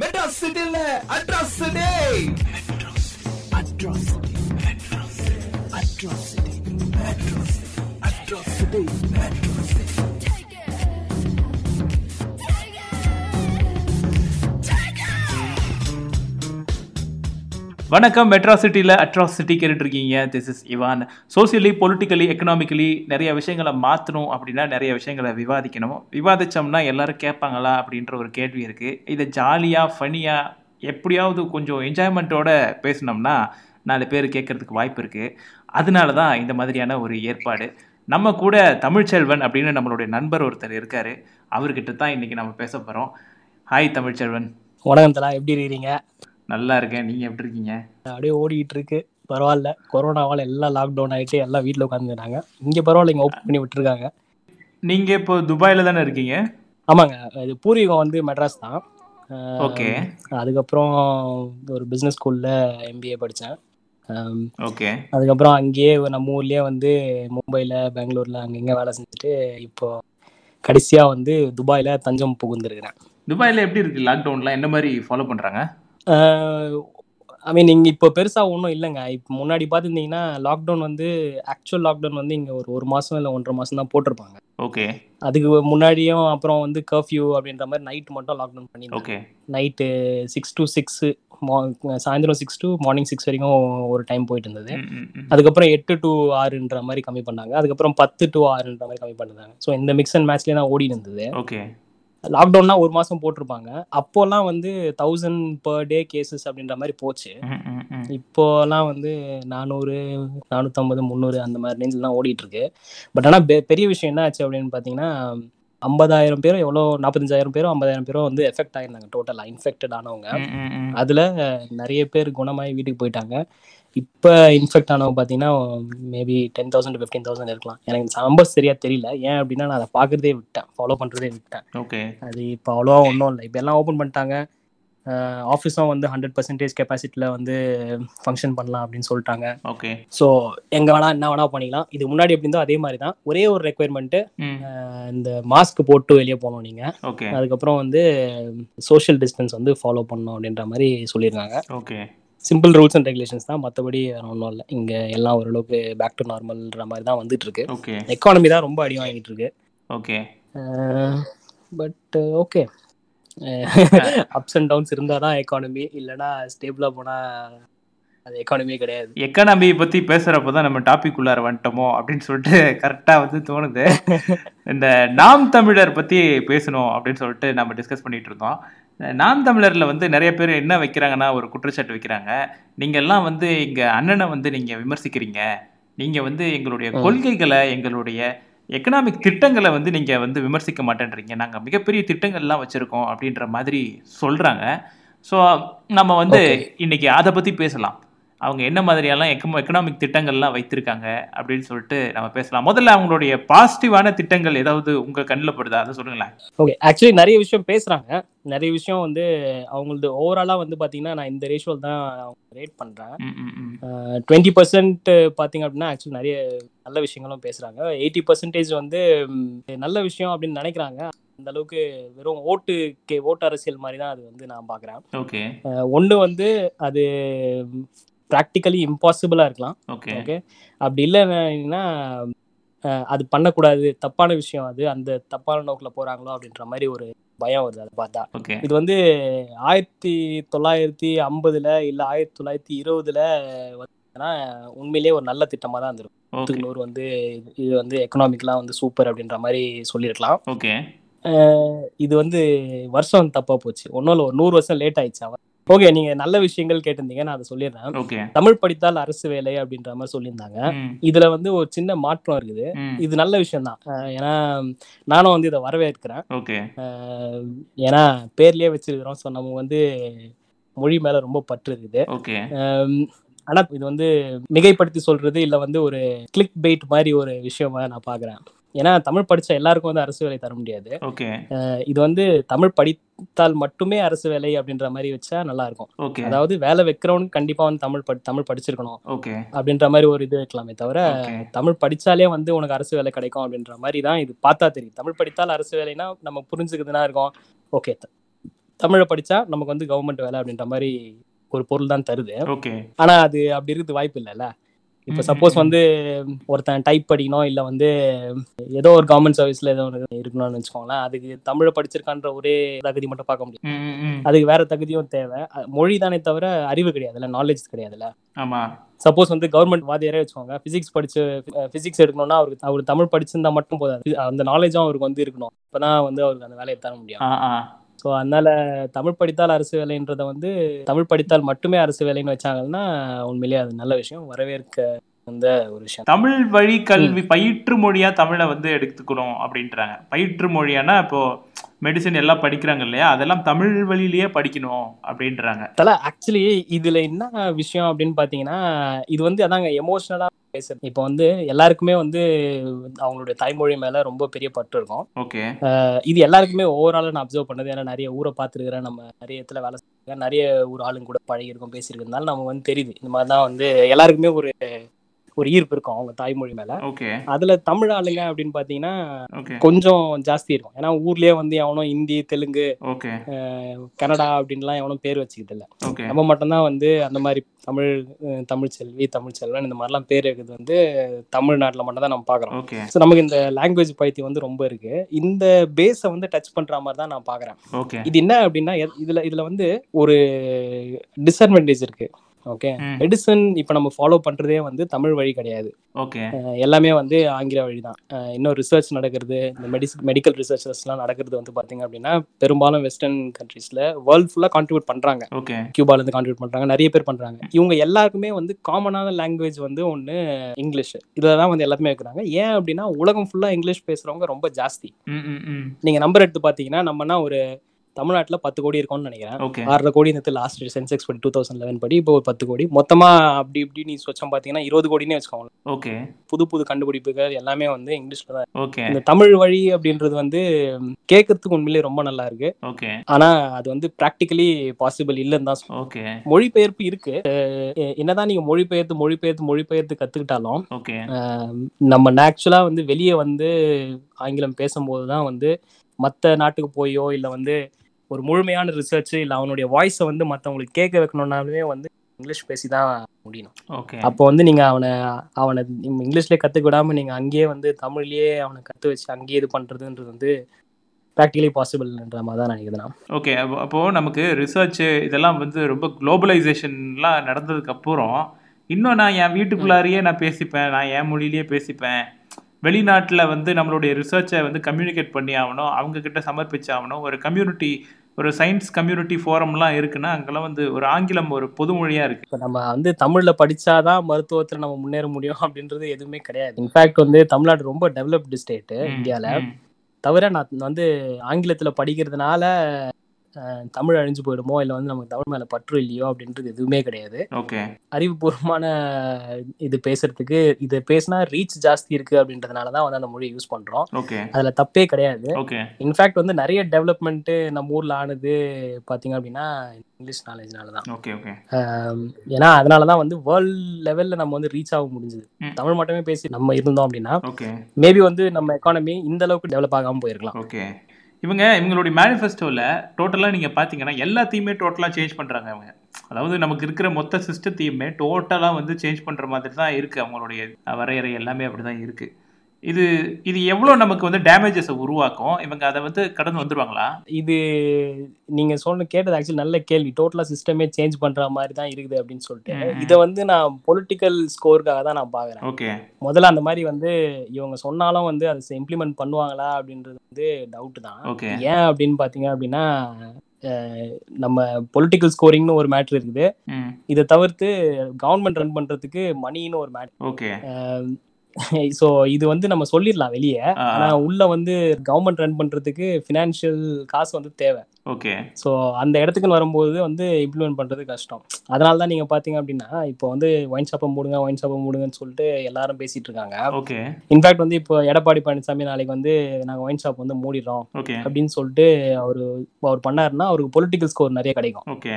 மெட்ராஸ் சிட்டில atrocity atrocity atrocity atrocity atrocity வணக்கம். மெட்ராசிட்டியில் அட்ராசிட்டி கேட்டுட்ருக்கீங்க. This is Ivan socially politically economically நிறைய விஷயங்களை மாற்றணும் அப்படின்னா நிறைய விஷயங்களை விவாதிக்கணும். விவாதித்தோம்னா எல்லோரும் கேட்பாங்களா அப்படின்ற ஒரு கேள்வி இருக்குது இதை ஜாலியாக ஃபனியாக எப்படியாவது கொஞ்சம் என்ஜாய்மெண்ட்டோட பேசினோம்னா நாலு பேர் கேட்கறதுக்கு வாய்ப்பு இருக்குது அதனால தான் இந்த மாதிரியான ஒரு ஏற்பாடு. நம்ம கூட தமிழ்ச்செல்வன் அப்படின்னு நம்மளுடைய நண்பர் ஒருத்தர் இருக்கார். அவர்கிட்ட தான் இன்றைக்கி நம்ம பேச போகிறோம் ஹாய் தமிழ்ச்செல்வன். வணக்கம் தலா. எப்படி இருக்கிறீங்க? நல்லா இருக்கேன். நீங்கள் எப்படி இருக்கீங்க? அப்படியே ஓடிட்டு இருக்கு. பரவாயில்ல. கொரோனாவால் எல்லாம் லாக்டவுன் ஆகிட்டு எல்லாம் வீட்டில் உட்காந்துருந்தாங்க இங்கே பரவாயில்ல இங்கே ஓப்பன் பண்ணி விட்டுருக்காங்க. நீங்கள் இப்போ துபாயில் தானே இருக்கீங்க? ஆமாங்க. இது பூர்வீகம் வந்து மெட்ராஸ் தான். ஓகே. அதுக்கப்புறம் ஒரு பிஸ்னஸ் ஸ்கூலில் எம்பிஏ படித்தேன் ஓகே. அதுக்கப்புறம் அங்கேயே நம்ம ஊர்லேயே வந்து மும்பையில் பெங்களூரில் அங்கங்கே வேலை செஞ்சுட்டு இப்போ கடைசியாக வந்து துபாயில் தஞ்சம் புகுந்துருக்கிறேன். துபாயில் எப்படி இருக்கு? லாக்டவுன்லாம் என்ன மாதிரி ஃபாலோ பண்ணுறாங்க ஐ மீன் இங்கே இப்போ பெருசாக ஒன்றும் இல்லைங்க. இப்போ முன்னாடி பார்த்துருந்தீங்கன்னா லாக்டவுன் வந்து ஆக்சுவல் லாக்டவுன் வந்து இங்கே ஒரு ஒரு மாதம் இல்லை ஒன்றரை மாதம் தான் போட்டிருப்பாங்க. ஓகே அதுக்கு முன்னாடியும் அப்புறம் வந்து கர்ஃப்யூ அப்படின்ற மாதிரி நைட் மட்டும் லாக்டவுன் பண்ணியிருந்தாங்க. Okay night six to six சாயந்தரம் சிக்ஸ் டு மார்னிங் சிக்ஸ் வரைக்கும் ஒரு டைம் போயிட்டு இருந்தது அதுக்கப்புறம் எட்டு டு ஆறுன்ற மாதிரி கம்மி பண்ணாங்க. அதுக்கப்புறம் பத்து டு ஆறுன்ற மாதிரி கம்மி பண்ணாங்க ஸோ இந்த மிக்ஸ் அண்ட் மேட்ச்லேயே தான் ஓடி இருந்தது ஓகே லாக்டவுன்னா ஒரு மாதம் போட்டிருப்பாங்க. அப்போல்லாம் வந்து தௌசண்ட் பர் டே கேசஸ் அப்படின்ற மாதிரி போச்சு. இப்போலாம் வந்து நானூறு நானூற்றம்பது முந்நூறு அந்த மாதிரி ரேஞ்சில் தான் ஓடிட்டு இருக்கு பட் ஆனால் பெரிய விஷயம் என்ன ஆச்சு அப்படின்னு பார்த்தீங்கன்னா ஐம்பதாயிரம் பேரும் எவ்வளோ நாற்பத்தஞ்சாயிரம் பேரும் ஐம்பதாயிரம் பேரும் வந்து எஃபெக்ட் ஆயிருந்தாங்க டோட்டலாக இன்ஃபெக்டட் ஆனவங்க. அதில் நிறைய பேர் குணமாகி வீட்டுக்கு போயிட்டாங்க. இப்போ இன்ஃபெக்ட் ஆனவங்க பார்த்தீங்கன்னா maybe ten thousand fifteen thousand இருக்கலாம். எனக்கு நம்பர்ஸ் சரியா தெரியல. ஏன் அப்படின்னா நான் அதை பார்க்குறதே விட்டேன். ஃபாலோ பண்ணுறதே விட்டேன். ஓகே அது இப்போ அவ்வளோவா ஒன்றும் இல்லை. இப்போ எல்லாம் ஓப்பன் பண்ணிட்டாங்க. ஆஃபீஸும் வந்து ஹண்ட்ரட் பர்சன்டேஜ் கெப்பாசிட்டியில் வந்து ஃபங்க்ஷன் பண்ணலாம் அப்படின்னு சொல்லிட்டாங்க. ஓகே ஸோ எங்கே வேணா என்ன வேணா பண்ணிக்கலாம். இது முன்னாடி எப்படி இருந்தோ அதே மாதிரி தான். ஒரே ஒரு ரெக்குயர்மெண்ட்டு இந்த மாஸ்க் போட்டு வெளியே போகணும் நீங்கள் ஓகே அதுக்கப்புறம் வந்து சோஷியல் டிஸ்டன்ஸ் வந்து ஃபாலோ பண்ணணும் அப்படின்ற மாதிரி சொல்லியிருக்காங்க. Okay simple rules and regulations தான். மற்றபடி வேற ஒன்றும் இல்லை. இங்கே எல்லாம் ஓரளவுக்கு பேக் டு நார்மல்ன்ற மாதிரி தான் வந்துட்டு இருக்கு ஓகே எக்கானமி தான் ரொம்ப அடி வாங்கிட்டு இருக்கு okay but okay ups and downs இருந்தால் தான் எக்கானமி இல்லைன்னா ஸ்டேபிளாக போனால் அது எக்கானமியே கிடையாது. எக்கானமி பற்றி பேசுகிறப்ப தான் நம்ம டாபிக் உள்ளார வந்துட்டோமோ அப்படின்னு சொல்லிட்டு கரெக்டாக வந்து தோணுது. இந்த நாம் தமிழர் பற்றி பேசணும் அப்படின்னு சொல்லிட்டு நம்ம டிஸ்கஸ் பண்ணிட்டு இருந்தோம். நாம் தமிழரில் வந்து நிறைய பேர் என்ன வைக்கிறாங்கன்னா ஒரு குற்றச்சாட்டு வைக்கிறாங்க. நீங்கள் எல்லாம் வந்து எங்கள் அண்ணனை வந்து நீங்கள் விமர்சிக்கிறீங்க. நீங்கள் வந்து எங்களுடைய கொள்கைகளை எங்களுடைய எக்கனாமிக் திட்டங்களை வந்து நீங்கள் வந்து விமர்சிக்க மாட்டேன்றீங்க. நாங்கள் மிகப்பெரிய திட்டங்கள்லாம் வச்சுருக்கோம் அப்படின்ற மாதிரி சொல்கிறாங்க ஸோ நம்ம வந்து இன்னைக்கு அதை பற்றி பேசலாம். அவங்க என்ன மாதிரியெல்லாம் எக்கம எக்கனாமிக் திட்டங்கள்லாம் வைத்திருக்காங்க அப்படின்னு சொல்லிட்டு நம்ம பேசலாம். முதல்ல அவங்களுடைய பாசிட்டிவான திட்டங்கள் ஏதாவது உங்கள் கண்ணில் படுதா? அதை சொல்லுங்களேன். ஓகே ஆக்சுவலி நிறைய விஷயம் பேசுகிறாங்க நிறைய விஷயம் வந்து அவங்களது ஓவராலாக வந்து பார்த்தீங்கன்னா நான் இந்த ரேஷியோவில் தான் ரேட் பண்ணுறேன். டுவெண்ட்டி பர்சன்ட் பார்த்தீங்க அப்படின்னா ஆக்சுவலி நிறைய நல்ல விஷயங்களும் பேசுகிறாங்க எயிட்டி பர்சன்டேஜ் வந்து நல்ல விஷயம் அப்படின்னு நினைக்கிறாங்க. அந்த அளவுக்கு வெறும் ஓட்டு கே ஓட்டு அரசியல் மாதிரி தான் அது வந்து நான் பார்க்குறேன் ஓகே ஒன்று வந்து அது ப்ராக்டிக்கலி இம்பாசிபிளாக இருக்கலாம். ஓகே அப்படி இல்லைன்னா அது பண்ணக்கூடாது. தப்பான விஷயம் அது. அந்த தப்பான நோக்கில் போகிறாங்களோ அப்படின்ற மாதிரி ஒரு பயம் வருது. அதை பார்த்தா. இது வந்து ஆயிரத்தி தொள்ளாயிரத்தி ஐம்பதுல இல்லை ஆயிரத்தி தொள்ளாயிரத்தி இருபதுல வந்துன்னா உண்மையிலேயே ஒரு நல்ல திட்டமாக தான் இருந்திருக்கும். நூற்றுக்கு நூறு வந்து இது- வந்து எக்கனாமிக்லாம் வந்து சூப்பர் அப்படின்ற மாதிரி சொல்லியிருக்கலாம். ஓகே இது வந்து வருஷம் தப்பா போச்சு. ஒன்றும் இல்லை ஒரு நூறு வருஷம் லேட் ஆயிடுச்சு. அவன் ஓகே நீங்க நல்ல விஷயங்கள் கேட்டிருந்தீங்க நான் அதை சொல்லிடுறேன். தமிழ் படித்தால் அரசு வேலை அப்படின்ற மாதிரி சொல்லியிருந்தாங்க. இதுல வந்து ஒரு சின்ன மாற்றம் இருக்குது. இது நல்ல விஷயம் தான் ஏன்னா நானும் வந்து இதை வரவேற்கிறேன். ஏன்னா பேர்லயே வச்சிருக்கிறோம். ஸோ நம்ம வந்து மொழி மேல ரொம்ப பற்று இருக்குது. ஆனா இது வந்து மிகைப்படுத்தி சொல்றது இல்ல வந்து ஒரு கிளிக் பெயிட் மாதிரி ஒரு விஷயமா நான் பாக்குறேன். ஏன்னா தமிழ் படிச்ச எல்லாருக்கும் வந்து அரசு வேலை தர முடியாது. இது வந்து தமிழ் படித்தால் மட்டுமே அரசு வேலை அப்படின்ற மாதிரி வச்சா நல்லா இருக்கும் அதாவது வேலை வைக்கிறவனுக்கு கண்டிப்பா வந்து தமிழ் படி தமிழ் படிச்சிருக்கணும். அப்படின்ற மாதிரி ஒரு இது வைக்கலாமே தவிர தமிழ் படிச்சாலே வந்து உனக்கு அரசு வேலை கிடைக்கும் அப்படின்ற மாதிரி தான் இது பார்த்தா தெரியும் தமிழ் படித்தால் அரசு வேலைனா நம்ம புரிஞ்சுக்கிறதுனா இருக்கும். ஓகே. தமிழை படிச்சா நமக்கு வந்து கவர்மெண்ட் வேலை அப்படின்ற மாதிரி ஒரு பொருள் தான் தருது. ஆனா அது அப்படி இருக்குது வாய்ப்பு இல்லைல்ல. இப்போ சப்போஸ் வந்து ஒருத்தன் டைப் படிக்கணும் இல்லை வந்து ஏதோ ஒரு கவர்மெண்ட் சர்வீஸ்ல ஏதோ ஒன்று இருக்கணும்னு வச்சுக்கோங்களேன் அதுக்கு தமிழை படிச்சிருக்கான்ற ஒரே தகுதி மட்டும் பார்க்க முடியும். அதுக்கு வேற தகுதியும் தேவை. மொழி தானே தவிர அறிவு கிடையாதுல்ல நாலேஜ் கிடையாதுல்ல. ஆமா. சப்போஸ் வந்து கவர்மெண்ட் வாதியாரே வச்சுக்கோங்க பிசிக்ஸ் படிச்சு பிசிக்ஸ் எடுக்கணும்னா அவருக்கு அவர் தமிழ் படிச்சிருந்தா மட்டும் போதாது. அந்த நாலேஜும் அவருக்கு வந்து இருக்கணும். அப்பதான் வந்து அவருக்கு அந்த வேலையை தர முடியும். ஸோ அதனால தமிழ் படித்தால் அரசு வேலைன்றதை வந்து தமிழ் படித்தால் மட்டுமே அரசு வேலைன்னு வச்சாங்கன்னா உண்மையிலேயே அது நல்ல விஷயம் வரவேற்க வந்த ஒரு விஷயம். தமிழ் வழி கல்வி பயிற்று மொழியா தமிழை வந்து எடுத்துக்கணும் அப்படின்றாங்க. பயிற்று மொழியானா இப்போ மெடிசன் எல்லாம் படிக்கிறாங்க இல்லையா? அதெல்லாம் தமிழ் வழியிலேயே படிக்கணும் அப்படின்றாங்க. தல ஆக்சுவலி இதுல என்ன விஷயம் அப்படின்னு பாத்தீங்கன்னா இது வந்து அதாங்க எமோஷனலா பேசுறது இப்போ வந்து எல்லாருக்குமே வந்து அவங்களுடைய தாய்மொழி மேல ரொம்ப பெரிய பற்று இருக்கும். ஓகே. இது எல்லாருக்குமே ஓவரால நான் அப்சர்வ் பண்ணது ஏன்னா நிறைய ஊரை பார்த்துருக்கிறேன் நம்ம நிறைய இடத்துல வேலை செய்யிருக்கேன் நிறைய ஊர் ஆளுங்க கூட பழகிருக்கோம் பேசியிருக்கிறதுனால நமக்கு வந்து தெரியுது. இந்த மாதிரி தான் வந்து எல்லாருக்குமே ஒரு ஒரு ஈர்ப்பு இருக்கும் அவங்க தாய்மொழி மேல. அதுல தமிழ் ஆளுங்க அப்படின்னு பாத்தீங்கன்னா கொஞ்சம் ஜாஸ்தி இருக்கும். ஏன்னா ஊர்லயே வந்து எவனும் ஹிந்தி தெலுங்கு ஓகே. கன்னடா அப்படின்லாம் எவனும் பேர் வச்சுக்கிட்டு இல்ல. நம்ம மட்டும்தான் வந்து அந்த மாதிரி தமிழ் தமிழ் செல்வி தமிழ் செல்வன் இந்த மாதிரிலாம் பேர் இருக்குது வந்து தமிழ்நாட்டில் மட்டும் தான் நம்ம பார்க்குறோம் ஸோ நமக்கு இந்த லாங்குவேஜ் பயிற்சி வந்து ரொம்ப இருக்கு. இந்த பேஸை வந்து டச் பண்ற மாதிரி தான் நான் பார்க்குறேன் இது என்ன அப்படின்னா இதுல இதுல வந்து ஒரு டிஸ்அட்வான்டேஜ் இருக்கு. ஓகே. மெடிசன் இப்போ நம்ம ஃபாலோ பண்றதே வந்து தமிழ் வழி கிடையாது. ஓகே எல்லாமே வந்து ஆங்கில வழி தான் இன்னும் ரிசர்ச் நடக்கிறது இந்த மெடிஸ் மெடிக்கல் ரிசர்ச்சஸ்லாம் நடக்கிறது வந்து பார்த்தீங்க அப்படின்னா பெரும்பாலும் வெஸ்டர்ன் கண்ட்ரீஸ்ல வேர்ல்ட் ஃபுல்லாக கான்ட்ரிபியூட் பண்றாங்க. ஓகே கியூபால இருந்து கான்ட்ரிபியூட் பண்றாங்க நிறைய பேர் பண்றாங்க. இவங்க எல்லாருக்குமே வந்து காமனான லாங்குவேஜ் வந்து ஒன்று இங்கிலீஷ் இதில் தான் வந்து எல்லாத்துமே வைக்கிறாங்க ஏன் அப்படின்னா உலகம் ஃபுல்லாக இங்கிலீஷ் பேசுறவங்க ரொம்ப ஜாஸ்தி. ம் ம் ம். நீங்க நம்பர் எடுத்து பார்த்தீங்கன்னா நம்மனா ஒரு தமிழ்நாட்டுல பத்து கோடி இருக்கோம்னு நினைக்கிறேன். ஆறரை கோடி இந்த லாஸ்ட் சென்செக்ஸ் படி டூ தௌசண்ட் லெவன் படி இப்போ ஒரு பத்து கோடி. மொத்தமா அப்படி இப்படி நீ சொச்சம் பார்த்தீங்கன்னா இருபது கோடினே வச்சுக்கோங்க ஓகே புது புது கண்டுபிடிப்புகள் எல்லாமே வந்து இங்கிலீஷ்ல தான். ஓகே இந்த தமிழ் வழி அப்படின்றது வந்து கேட்கறதுக்கு உண்மையிலேயே ரொம்ப நல்லா இருக்கு. ஓகே ஆனா அது வந்து ப்ராக்டிக்கலி பாசிபிள் இல்லைன்னு தான். ஓகே மொழிபெயர்ப்பு இருக்கு. என்னதான் நீங்க மொழிபெயர்த்து மொழிபெயர்த்து மொழிபெயர்த்து கத்துக்கிட்டாலும் ஓகே நம்ம ஆக்சுவலா வந்து வெளியே வந்து ஆங்கிலம் பேசும்போது தான் வந்து மற்ற நாட்டுக்கு போயோ இல்லை வந்து ஒரு முழுமையான ரிசர்ச் இல்லை அவனுடைய வாய்ஸை வந்து மற்றவங்களுக்கு கேட்க வைக்கணும்னாலுமே வந்து இங்கிலீஷ் பேசி தான் முடியணும். ஓகே. அப்போ வந்து நீங்க அவனை அவனை இங்கிலீஷ்லேயே கற்றுக்க விடாம நீங்க அங்கேயே வந்து தமிழ்லயே அவனை கற்று வச்சு அங்கேயே இது பண்றதுன்றது வந்து ப்ராக்டிகலி பாசிபிள்ன்ற மாதிரி தான் நினைக்கிறேன் நான். ஓகே. அப்போ அப்போ நமக்கு ரிசர்ச் இதெல்லாம் வந்து ரொம்ப குளோபலைசேஷன்லாம் நடந்ததுக்கு அப்புறம் இன்னும் நான் என் வீட்டுக்குள்ளாரையே நான் பேசிப்பேன். நான் என் மொழியிலேயே பேசிப்பேன். வெளிநாட்டில் வந்து நம்மளுடைய ரிசர்ச்சை வந்து கம்யூனிகேட் பண்ணி ஆகணும் அவங்க கிட்ட சமர்ப்பிச்சு ஆகணும் ஒரு கம்யூனிட்டி ஒரு சயின்ஸ் கம்யூனிட்டி ஃபோரம்லாம் இருக்குன்னா அங்கெல்லாம் வந்து ஒரு ஆங்கிலம் ஒரு பொது மொழியா இருக்கு. இப்போ நம்ம வந்து தமிழ்ல படிச்சாதான் மருத்துவத்துல நம்ம முன்னேற முடியும் அப்படின்றது எதுவுமே கிடையாது. இன்ஃபேக்ட் வந்து தமிழ்நாடு ரொம்ப டெவலப்டு ஸ்டேட் ம், இந்தியால. ம். தவிர நான் வந்து ஆங்கிலத்துல படிக்கிறதுனால தமிழ் அழிஞ்சு போயிடுமோ? இல்லை வந்து நமக்கு தமிழ் மேல பற்று இல்லையோ? அப்படின்றது எதுவுமே கிடையாது. ஓகே. அறிவுபூர்வமான இது பேசுறதுக்கு இது பேசினா ரீச் ஜாஸ்தி இருக்கு அப்படின்றதுனால தான் வந்து அந்த மொழியை யூஸ் பண்றோம். ஓகே. அதுல தப்பே கிடையாது. ஓகே. இன்ஃபேக்ட் வந்து நிறைய டெவலப்மெண்ட் நம்ம ஊர்ல ஆனது பாத்தீங்க அப்படின்னா இங்கிலீஷ் நாலேஜ்னால தான். Okay okay. ஏன்னா அதனால தான் வந்து வேர்ல்ட் லெவல்ல நம்ம வந்து ரீச் ஆக முடிஞ்சது. தமிழ் மட்டுமே பேசி நம்ம இருந்தோம் அப்படின்னா மேபி வந்து நம்ம எக்கானமி இந்த அளவுக்கு டெவலப் ஆகாம போயிருக்கலாம். ஓகே. இவங்க இவங்களுடைய மேனிஃபெஸ்டோவில் டோட்டலாக நீங்கள் பார்த்தீங்கன்னா எல்லாத்தையுமே டோட்டலாக சேஞ்ச் பண்ணுறாங்க அவங்க அதாவது நமக்கு இருக்கிற மொத்த சிஸ்டத்தையுமே டோட்டலாக வந்து சேஞ்ச் பண்ணுற மாதிரி தான் இருக்குது அவங்களுடைய வரையறை எல்லாமே அப்படி தான் இருக்குது இது இது எவ்வளோ நமக்கு வந்து டேமேஜஸை உருவாக்கும்? இவங்க அதை வந்து கடந்து வந்துருவாங்களா? இது நீங்க சொன்ன கேட்டது ஆக்சுவலி நல்ல கேள்வி. டோட்டலா சிஸ்டமே சேஞ்ச் பண்ற மாதிரி தான் இருக்குது அப்படின்னு சொல்லிட்டு. இதை வந்து நான் பொலிட்டிக்கல் ஸ்கோருக்காக தான் நான் பாக்குறேன் ஓகே. முதல்ல அந்த மாதிரி வந்து இவங்க சொன்னாலும் வந்து அதை இம்ப்ளிமெண்ட் பண்ணுவாங்களா அப்படின்றது வந்து டவுட் தான். ஏன் அப்படின்னு பாத்தீங்க அப்படின்னா நம்ம பொலிட்டிக்கல் ஸ்கோரிங்னு ஒரு மேட்ரு இருக்குது. இதை தவிர்த்து கவர்மெண்ட் ரன் பண்றதுக்கு மணின்னு ஒரு மேட்ரு ஸோ இது வந்து நம்ம சொல்லிடலாம் வெளியே. ஆ. ஆனா உள்ள வந்து கவர்மெண்ட் ரன் பண்றதுக்கு ஃபினான்ஷியல் காசு வந்து தேவை. ஓகே. ஸோ அந்த இடத்துக்குன்னு வரும்போது வந்து இம்ப்ளிமெண்ட் பண்றது கஷ்டம். அதனால தான் நீங்க பாத்தீங்க அப்படின்னா இப்போ வந்து ஒயின் ஷாப்பை மூடுங்க ஒயின் ஷாப்பை மூடுங்கன்னு சொல்லிட்டு எல்லாரும் பேசிட்டு இருக்காங்க. ஓகே. இன்ஃபேக்ட் வந்து இப்போ எடப்பாடி பழனிசாமி நாளைக்கு வந்து நாங்க ஒயின் ஷாப் வந்து மூடிடுறோம் அப்படின்னு சொல்லிட்டு அவரு அவர் பண்ணாருன்னா அவருக்கு பொலிட்டிக்கல் ஸ்கோர் நிறைய கிடைக்கும். ஓகே.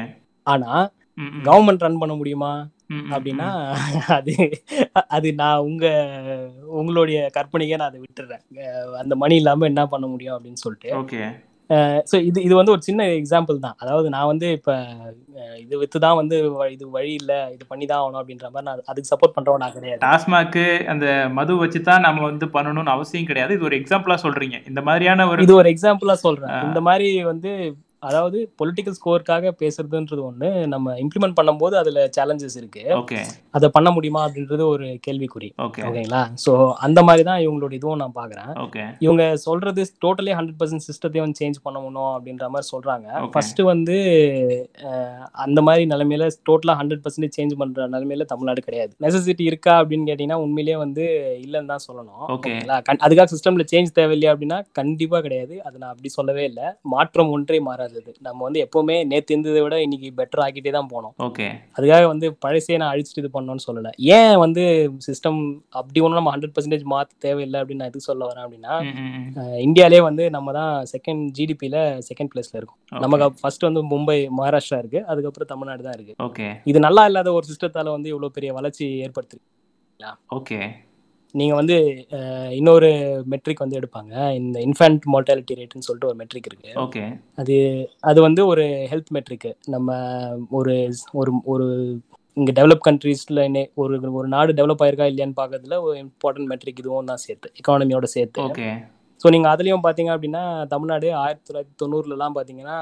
ஆனா ம், ம், கவர்மெண்ட் ரன் பண்ண முடியுமா? அப்படின்னா அது அது நான் உங்க உங்களுடைய கற்பனைக்கே நான் அதை விட்டுறேன். அந்த மணி இல்லாம என்ன பண்ண முடியும் அப்படின்னு சொல்லிட்டு. ஓகே. ஸோ இது இது வந்து ஒரு சின்ன எக்ஸாம்பிள் தான். அதாவது நான் வந்து இப்போ இது வித்து தான் வந்து இது வழி இல்லை இது பண்ணி தான் ஆகணும் அப்படின்ற மாதிரி நான் அதுக்கு சப்போர்ட் பண்றவன் நான் கிடையாது. டாஸ்மாக்கு அந்த மது வச்சு தான் நம்ம வந்து பண்ணணும்னு அவசியம் கிடையாது. இது ஒரு எக்ஸாம்பிளா சொல்றீங்க. இந்த மாதிரியான ஒரு இது ஒரு எக்ஸாம்பிளா சொல்றேன். இந்த மாதிரி வந்து அதாவது பொலிட்டிக்கல் ஸ்கோருக்காக பேசுறதுன்றது ஒண்ணு நம்ம இம்ப்ளிமெண்ட் பண்ணும்போது அதுல சேலஞ்சஸ் இருக்கு. அதை பண்ண முடியுமா அப்படின்றது ஒரு கேள்விக்குறி. ஓகே ஓகேங்களா? ஸோ அந்த மாதிரி தான் இவங்களோட இதுவும் நான் பாக்குறேன் இவங்க சொல்றது டோட்டலி ஹண்ட்ரட் பர்சன்ட் சிஸ்டத்தையும் வந்து சேஞ்ச் பண்ணணும் அப்படின்ற மாதிரி சொல்றாங்க. ஃபர்ஸ்ட் வந்து அந்த மாதிரி நிலைமையில டோட்டலா ஹண்ட்ரட் பர்சன்டேஜ் சேஞ்ச் பண்ற நிலைமையில தமிழ்நாடு கிடையாது. நெசசிட்டி இருக்கா அப்படின்னு கேட்டீங்கன்னா உண்மையிலேயே வந்து இல்லைன்னு தான் சொல்லணும். ஓகேங்களா? அதுக்காக சிஸ்டம்ல சேஞ்ச் தேவையில்லையா அப்படின்னா கண்டிப்பா கிடையாது. அது நான் அப்படி சொல்லவே இல்லை. மாற்றம் ஒன்றே மாறாதது நம்ம வந்து எப்பவுமே நேத்து இருந்ததை விட இன்னைக்கு பெட்டர் ஆக்கிட்டே தான் போனோம். ஓகே. அதுக்காக வந்து பழசே நான் அழிச்சிட்டு இது பண்ணணும்னு சொல்லல. ஏன் வந்து சிஸ்டம் அப்படி ஒன்றும் நம்ம ஹண்ட்ரட் பர்சன்டேஜ் மாற்ற தேவையில்லை அப்படின்னு நான் எதுக்கு சொல்ல வரேன் அப்படின்னா இந்தியாலே வந்து நம்ம தான் செகண்ட் ஜிடிபியில் செகண்ட் பிளேஸ்ல இருக்கும். நமக்கு ஃபர்ஸ்ட் வந்து மும்பை மகாராஷ்டிரா இருக்கு. அதுக்கப்புறம் தமிழ்நாடு தான் இருக்கு. ஓகே. இது நல்லா இல்லாத ஒரு சிஸ்டத்தால வந்து இவ்வளவு பெரிய வளர்ச்சி ஏற்படுத்தி ஓகே. நீங்க வந்து இன்னொரு மெட்ரிக் வந்து எடுப்பாங்க. இந்த இன்ஃபேண்ட் மோர்டாலிட்டி ரேட்னு சொல்லிட்டு ஒரு மெட்ரிக் இருக்கு. ஓகே. அது அது வந்து ஒரு ஹெல்த் மெட்ரிக் நம்ம ஒரு ஒரு ஒரு இங்க டெவலப் கண்ட்ரீஸ்ல ஒரு ஒரு நாடு டெவலப் ஆயிருக்கா இல்லையான்னு பார்க்கறதுல ஒரு இம்பார்ட்டன்ட் மெட்ரிக் இதுவும் தான் சேர்த்து எக்கானமியோட சேர்த்து. ஓகே. ஸோ நீங்கள் அதுலேயும் பார்த்தீங்க அப்படின்னா தமிழ்நாடு ஆயிரத்தி தொள்ளாயிரத்தி தொண்ணூறுலலாம் பார்த்தீங்கன்னா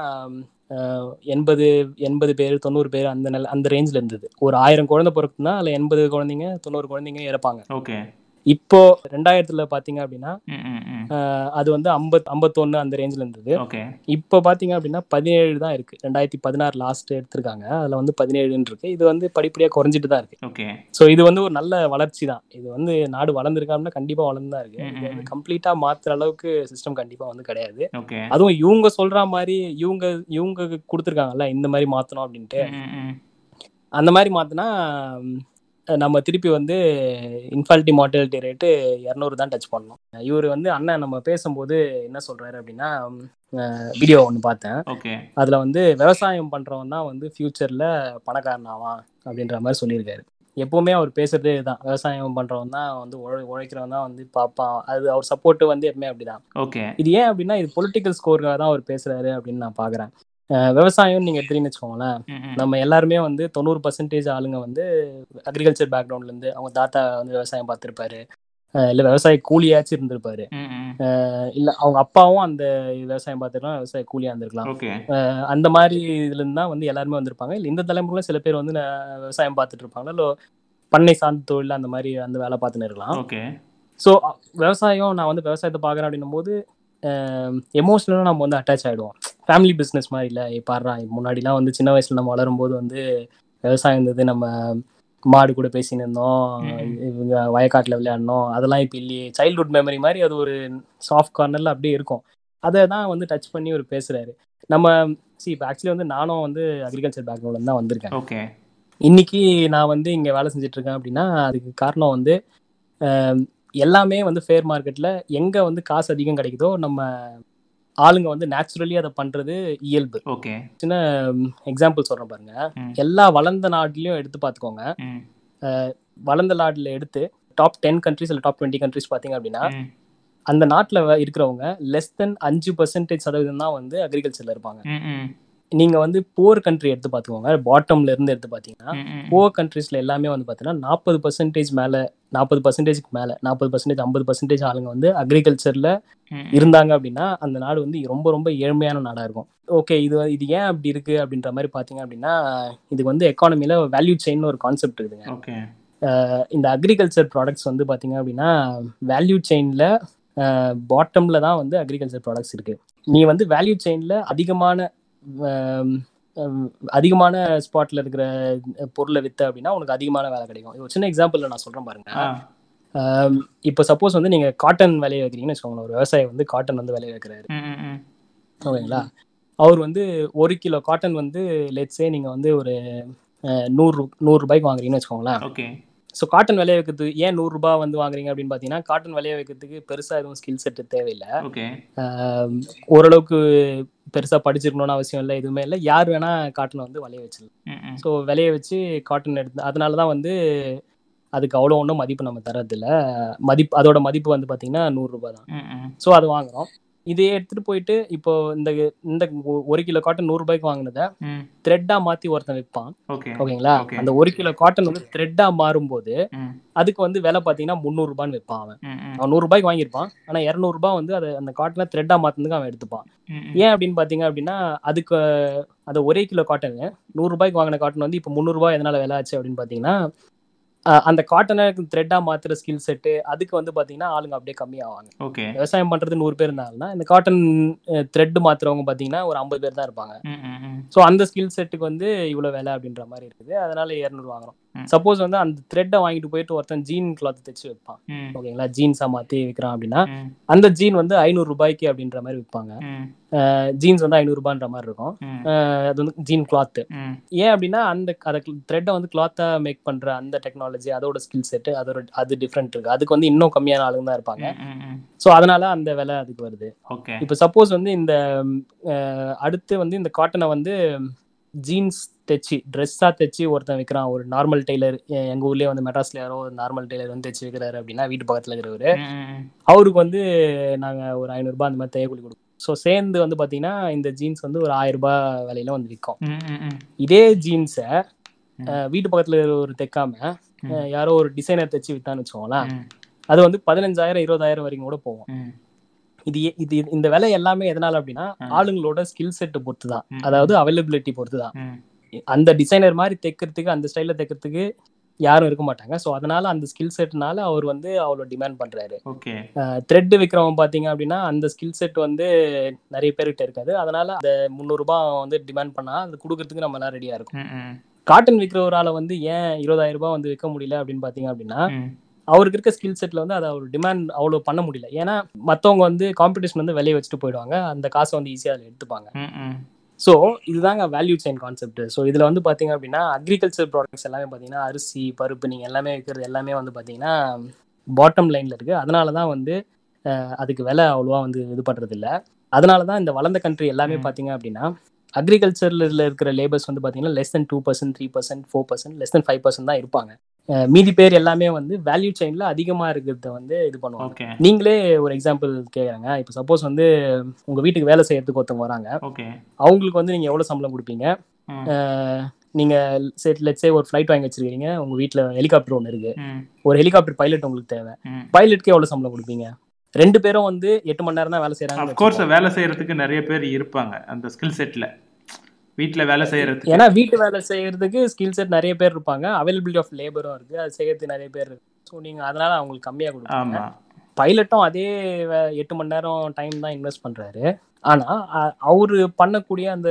எண்பது எண்பது பேர் தொண்ணூறு பேர் அந்த நில அந்த ரேஞ்சில் இருந்தது. ஒரு ஆயிரம் குழந்தை பிறக்குதுன்னா அதில் எண்பது குழந்தைங்க தொண்ணூறு குழந்தைங்க இறப்பாங்க. ஓகே. இப்போ ரெண்டாயிரத்துல பார்த்தீங்க அப்படின்னா அது வந்து ஐம்பத் ஐம்பத்தொன்று அந்த ரேஞ்சில் இருந்தது. இப்போ பார்த்தீங்க அப்படின்னா பதினேழு தான் இருக்கு. ரெண்டாயிரத்தி பதினாறு லாஸ்ட் எடுத்திருக்காங்க. அதில் வந்து பதினேழுன்னு இருக்கு. இது வந்து படிப்படியாக குறைஞ்சிட்டு தான் இருக்கு. ஸோ இது வந்து ஒரு நல்ல வளர்ச்சி தான். இது வந்து நாடு வளர்ந்துருக்கா அப்படின்னா கண்டிப்பாக வளர்ந்து தான் இருக்கு. இது வந்து கம்ப்ளீட்டாக மாற்றுற அளவுக்கு சிஸ்டம் கண்டிப்பாக வந்து கிடையாது. அதுவும் இவங்க சொல்ற மாதிரி இவங்க இவங்க கொடுத்துருக்காங்கல்ல இந்த மாதிரி மாற்றணும் அப்படின்ட்டு. அந்த மாதிரி மாற்றினா நம்ம திருப்பி வந்து இன்ஃபால்ட்டி மார்டாலிட்டி ரேட்டு இரநூறு தான் டச் பண்ணணும் இவர் வந்து அண்ணன் நம்ம பேசும்போது என்ன சொல்றாரு அப்படின்னா வீடியோ ஒன்று பார்த்தேன். ஓகே. அதுல வந்து விவசாயம் பண்றவன் தான் வந்து ஃபியூச்சர்ல பணக்காரன் ஆவான் அப்படின்ற மாதிரி சொல்லியிருக்காரு. எப்பவுமே அவர் பேசுறதே இதுதான். விவசாயம் பண்றவன் தான் வந்து உழை உழைக்கிறவன் தான் வந்து பார்ப்பான். அது அவர் சப்போர்ட் வந்து எப்பவுமே அப்படிதான். ஓகே. இது ஏன் அப்படின்னா இது பொலிட்டிக்கல் ஸ்கோருக்காக தான் அவர் பேசுறாரு அப்படின்னு நான் பாக்குறேன் அஹ் விவசாயம் நீங்க எடுத்தீங்கன்னு வச்சுக்கோங்களேன். நம்ம எல்லாருமே வந்து தொண்ணூறு பர்சன்டேஜ் ஆளுங்க வந்து அக்ரிகல்ச்சர் பேக்ரவுண்ட்ல இருந்து அவங்க தாத்தா வந்து விவசாயம் பார்த்திருப்பாரு. இல்ல விவசாய கூலியாச்சும் இருந்திருப்பாரு. இல்ல அவங்க அப்பாவும் அந்த விவசாயம் பார்த்துருக்கலாம் விவசாய கூலியா இருந்திருக்கலாம். அந்த மாதிரி இதுல இருந்து தான் வந்து எல்லாருமே வந்திருப்பாங்க. இல்ல இந்த தலைமுறையில சில பேர் வந்து விவசாயம் பார்த்துட்டு இருப்பாங்க இல்ல பண்ணை சார்ந்த தொழில் அந்த மாதிரி அந்த வேலை பார்த்துன்னு இருக்கலாம். ஸோ விவசாயம் நான் வந்து விவசாயத்தை பார்க்குறேன் அப்படின்னும் போது எமோஷ்னலாக நம்ம வந்து அட்டாச் ஆகிடுவோம் ஃபேமிலி பிஸ்னஸ் மாதிரி இல்லை. பாடுறா முன்னாடிலாம் வந்து சின்ன வயசுல நம்ம வளரும் போது வந்து விவசாயம் இருந்தது நம்ம மாடு கூட பேசின்னு இருந்தோம். இவங்க வயக்காட்டில் விளையாடணும். அதெல்லாம் இப்போ இல்லையே. சைல்ட்ஹுட் மெமரி மாதிரி அது ஒரு சாஃப்ட் கார்னரில் அப்படியே இருக்கும். அதை தான் வந்து டச் பண்ணி ஒரு பேசுறாரு. நம்ம சி இப்போ ஆக்சுவலி வந்து நானும் வந்து அக்ரிகல்ச்சர் பேக்ரவுண்ட்ல தான் வந்திருக்கேன். ஓகே. இன்னைக்கு நான் வந்து இங்க வேலை செஞ்சுட்டு இருக்கேன் அப்படின்னா அதுக்கு காரணம் வந்து எல்லாமே வந்து ஃபேர் மார்க்கெட்ல எங்க வந்து காசு அதிகம் கிடைக்குதோ நம்ம ஆளுங்க வந்து நேச்சுரலி அதை பண்றது இயல்பு. ஓகே சின்ன எக்ஸாம்பிள் சொல்றேன் பாருங்க. எல்லா வளர்ந்த நாட்டிலையும் எடுத்து பார்த்துக்கோங்க. வளர்ந்த நாட்டில் எடுத்து டாப் டென் கண்ட்ரிஸ் இல்லை டாப் டுவெண்ட்டி கண்ட்ரிஸ் பார்த்தீங்க அப்படின்னா அந்த நாட்டில் இருக்கிறவங்க லெஸ் தென் அஞ்சு பர்சன்டேஜ் சதவீதம் தான் வந்து அக்ரிகல்ச்சர்ல இருப்பாங்க. நீங்க வந்து போர் கண்ட்ரி எடுத்து பார்த்துக்கோங்க பாட்டம்ல இருந்து எடுத்து பார்த்தீங்கன்னா புவர் கண்ட்ரீஸ்ல எல்லாமே வந்து பார்த்தீங்கன்னா நாற்பது பர்சன்டேஜ் மேல நாற்பது பர்சன்டேஜ்க்கு மேல நாற்பது பர்சன்டேஜ் ஐம்பது பர்சன்டேஜ் ஆளுங்க வந்து அக்ரிகல்ச்சர்ல இருந்தாங்க அப்படின்னா அந்த நாடு வந்து ரொம்ப ரொம்ப ஏழ்மையான நாடா இருக்கும். ஓகே இது இது ஏன் அப்படி இருக்கு அப்படின்ற மாதிரி பாத்தீங்க அப்படின்னா இதுக்கு வந்து எக்கானமில வேல்யூ செயின் ஒரு கான்செப்ட் இருக்குதுங்க. இந்த அக்ரிகல்ச்சர் ப்ராடக்ட்ஸ் வந்து பாத்தீங்க அப்படின்னா வேல்யூ செயின்ல பாட்டம்ல தான் வந்து அக்ரிகல்ச்சர் ப்ராடக்ட்ஸ் இருக்கு. நீ வந்து வேல்யூ செயின்ல அதிகமான அதிகமான ஸ்பாட்ல இருக்கிற பொருளை வித்த அப்படின்னா உனக்கு அதிகமான வேலை கிடைக்கும். இது ஒரு சின்ன எக்ஸாம்பிள் நான் சொல்றேன் பாருங்க. இப்போ சப்போஸ் வந்து நீங்க காட்டன் விளைய வைக்கிறீங்கன்னு வச்சுக்கோங்களேன். ஒரு விவசாயி வந்து காட்டன் வந்து விளைய வைக்கிறாரு. ஓகேங்களா? அவர் வந்து ஒரு கிலோ காட்டன் வந்து லெட்ஸே நீங்க வந்து ஒரு நூறு நூறு ரூபாய்க்கு வாங்குறீங்கன்னு வச்சுக்கோங்களேன். ஸோ காட்டன் விளைய வைக்கிறது ஏன் நூறு ரூபாய் வந்து வாங்குறீங்க அப்படின்னு பார்த்தீங்கன்னா காட்டன் விளைய வைக்கிறதுக்கு பெருசா எதுவும் ஸ்கில் செட் தேவையில்லை. ஓரளவுக்கு பெருசா படிச்சிருக்கணும்னு அவசியம் இல்லை எதுவுமே இல்லை. யார் வேணா காட்டனை வந்து விளைய வச்சிடலாம். ஸோ விளைய வச்சு காட்டன் எடுத்து அதனால தான் வந்து அதுக்கு அவ்வளோ ஒன்றும் மதிப்பு நம்ம தரதில்ல மதிப்பு அதோட மதிப்பு வந்து பார்த்தீங்கன்னா நூறுரூபா தான். ஸோ அது வாங்குறோம். இதையே எடுத்துட்டு போயிட்டு இப்போ இந்த இந்த ஒரு கிலோ காட்டன் நூறு ரூபாய்க்கு வாங்கினதை த்ரெட்டா மாத்தி ஒருத்தன் விற்பான். ஓகே. ஓகேங்களா. அந்த ஒரு கிலோ காட்டன் வந்து த்ரெட்டா மாறும்போது அதுக்கு வந்து விலை பாத்தீங்கன்னா முந்நூறு ரூபான்னு விற்பான் அவன். அவன் நூறு ரூபாய்க்கு வாங்கியிருப்பான். ஆனா இருநூறு ரூபாய் வந்து அதை அந்த காட்டனை த்ரெட்டா மாத்தினதுக்கு அவன் எடுத்துப்பான். ஏன் அப்படின்னு பாத்தீங்க அப்படின்னா அதுக்கு அந்த ஒரே கிலோ காட்டன் நூறு ரூபாய்க்கு வாங்கின காட்டன் வந்து இப்போ முந்நூறு ரூபாய் எதனால விலை ஆச்சு அப்படின்னு பாத்தீங்கன்னா அந்த காட்டனை த்ரெட்டா மாத்துற ஸ்கில் செட்டு அதுக்கு வந்து பாத்தீங்கன்னா ஆளுங்க அப்படியே கம்மியாவாங்க. ஓகே. விவசாயம் பண்றது நூறு பேர் இருந்தாங்கன்னா இந்த காட்டன் த்ரெட் மாத்துறவங்க பாத்தீங்கன்னா ஒரு ஐம்பது பேர் தான் இருப்பாங்க. ஸோ அந்த ஸ்கில் செட்டுக்கு வந்து இவ்வளவு விலை அப்படின்ற மாதிரி இருக்குது. அதனால இரநூறு வாங்குறோம். சப்போஸ் வந்து அந்த த்ரெட்டை வாங்கிட்டு போயிட்டு ஒருத்தன் ஜீன் கிளாத் தைச்சு வைப்பான். ஓகேங்களா? ஜீன்ஸா மாத்தி விற்கிறான் அப்படின்னா அந்த ஜீன் வந்து ஐநூறு ரூபாய்க்கு அப்படின்ற மாதிரி விற்பாங்க ஜீன்ஸ் வந்து ஐநூறு ரூபான்ற மாதிரி இருக்கும். அது வந்து ஜீன் கிளாத் ஏன் அப்படின்னா அந்த அதை த்ரெட்டை வந்து கிளாத்தா மேக் பண்ற அந்த டெக்னாலஜி அதோட ஸ்கில் செட் அதோட அது டிஃப்ரெண்ட் இருக்கு. அதுக்கு வந்து இன்னும் கம்மியான ஆளுங்க தான் இருப்பாங்க. ஸோ அதனால அந்த விலை அதுக்கு வருது. இப்போ சப்போஸ் வந்து இந்த அடுத்து வந்து இந்த காட்டனை வந்து ஜீன்ஸ் தைச்சி ட்ரெஸ்ஸாக தைச்சி ஒருத்தன் விற்கிறான் ஒரு நார்மல் டெய்லர் எங்கள் ஊர்லேயே வந்து மெட்ராஸ்ல யாரோ ஒரு நார்மல் டெய்லர் வந்து தைச்சி விற்கிறாரு அப்படின்னா வீட்டு பக்கத்தில் இருக்கிறவரு. அவருக்கு வந்து நாங்கள் ஒரு ஐநூறுரூபா அந்த மாதிரி தையக்கூலி கொடுப்போம். ஸோ சேர்ந்து வந்து பார்த்தீங்கன்னா இந்த ஜீன்ஸ் வந்து ஒரு ஆயிரம் ரூபாய் விலையில வந்து விற்கும். இதே ஜீன்ஸை. வீட்டு பக்கத்தில் ஒரு தைக்காம யாரோ ஒரு டிசைனர் தைச்சி வித்தான்னு வச்சுக்கோங்களேன். அது வந்து பதினஞ்சாயிரம் இருபதாயிரம் வரைக்கும் கூட போகும். ம். இது இது இந்த விலை எல்லாமே எதனால அப்படின்னா. ஆளுங்களோட ஸ்கில் செட்டை பொறுத்து தான். அதாவது அவைலபிலிட்டி பொறுத்து தான் அந்த டிசைனர் மாதிரி தைக்கிறதுக்கு அந்த ஸ்டைல தைக்கிறதுக்கு யாரும் இருக்க மாட்டாங்க. ஸோ அதனால அந்த ஸ்கில் செட்னால அவர் வந்து அவ்வளோ டிமாண்ட் பண்றாரு. த்ரெட் விற்கிறவன் பார்த்தீங்க அப்படின்னா அந்த ஸ்கில் செட் வந்து நிறைய பேர்கிட்ட இருக்காது. அதனால அந்த முந்நூறுரூபா வந்து டிமாண்ட் பண்ணா அது கொடுக்கறதுக்கு நம்ம எல்லாம் ரெடியா இருக்கும். காட்டன் விற்கிறவரால வந்து ஏன் இருபதாயிரம் ரூபாய் வந்து விற்க முடியல அப்படின்னு பார்த்தீங்க அப்படின்னா அவருக்கு இருக்க ஸ்கில் செட்ல வந்து அதை அவர் டிமாண்ட் அவ்வளோ பண்ண முடியல. ஏன்னா மற்றவங்க வந்து காம்படிஷன் வந்து விலையை வச்சுட்டு போயிடுவாங்க. அந்த காசை வந்து ஈஸியாக அதில் எடுத்துப்பாங்க. ஸோ இதுதாங்க வேல்யூ செயின் கான்செப்ட் ஸோ இதில் வந்து பார்த்தீங்க அப்படின்னா அக்ரிகல்ச்சர் ப்ராடக்ட்ஸ் எல்லாமே பார்த்தீங்கன்னா அரிசி பருப்பு நீங்கள் எல்லாமே விற்கிறது எல்லாமே வந்து பார்த்தீங்கன்னா பாட்டம் லைனில் இருக்குது அதனால தான் வந்து அதுக்கு விலை அவ்வளோவா வந்து இது பண்ணுறது இல்லை அதனால தான் இந்த வளர்ந்த கண்ட்ரி எல்லாமே. பார்த்தீங்க அப்படின்னா அக்ரிகல்ச்சரில் இருக்கிற லேபர்ஸ் வந்து பார்த்தீங்கன்னா less than two percent three percent four percent less than five percent தான் இருப்பாங்க. மீதி பேர் எல்லாமே வந்து வேல்யூ செயினில் அதிகமாக இருக்கிறத வந்து இது பண்ணுவாங்க. நீங்களே ஒரு எக்ஸாம்பிள் கேட்குறாங்க இப்போ சப்போஸ் வந்து உங்கள் வீட்டுக்கு வேலை செய்யறதுக்கு ஒருத்தவங்க வராங்க. அவங்களுக்கு வந்து நீங்கள் எவ்வளோ சம்பளம் கொடுப்பீங்க? நீங்க சரி லெட்ஸே ஒரு ஃப்ளைட் வாங்கி வச்சிருக்கீங்க உங்க வீட்ல ஹெலிகாப்டர் ஒன்று இருக்கு. ஒரு ஹெலிகாப்டர் பைலட் உங்களுக்கு தேவை. பைலட்க்கு எவ்வளவு சம்பளம் கொடுப்பீங்க? ரெண்டு பேரும் வந்து எட்டு மணி நேரம் தான் வேலை செய்யறாங்க வேலை செய்யறதுக்கு நிறைய பேர் இருப்பாங்க அந்த ஸ்கில் செட்ல வீட்ல வேலை செய்யறதுக்கு. ஏன்னா வீட்டு வேலை செய்யறதுக்கு ஸ்கில் செட் நிறைய பேர் இருப்பாங்க. அவைலபிலிட்டி ஆஃப் லேபரும் இருக்கு. அது செய்யறதுக்கு நிறைய பேர் இருக்கு. ஸோ நீங்க அதனால அவங்களுக்கு கம்மியா கொடுப்பீங்க. பைலட்டும் அதே எட்டு மணி நேரம் டைம் தான் இன்வெஸ்ட் பண்றாரு. ஆனா அ- அவரு பண்ணக்கூடிய அந்த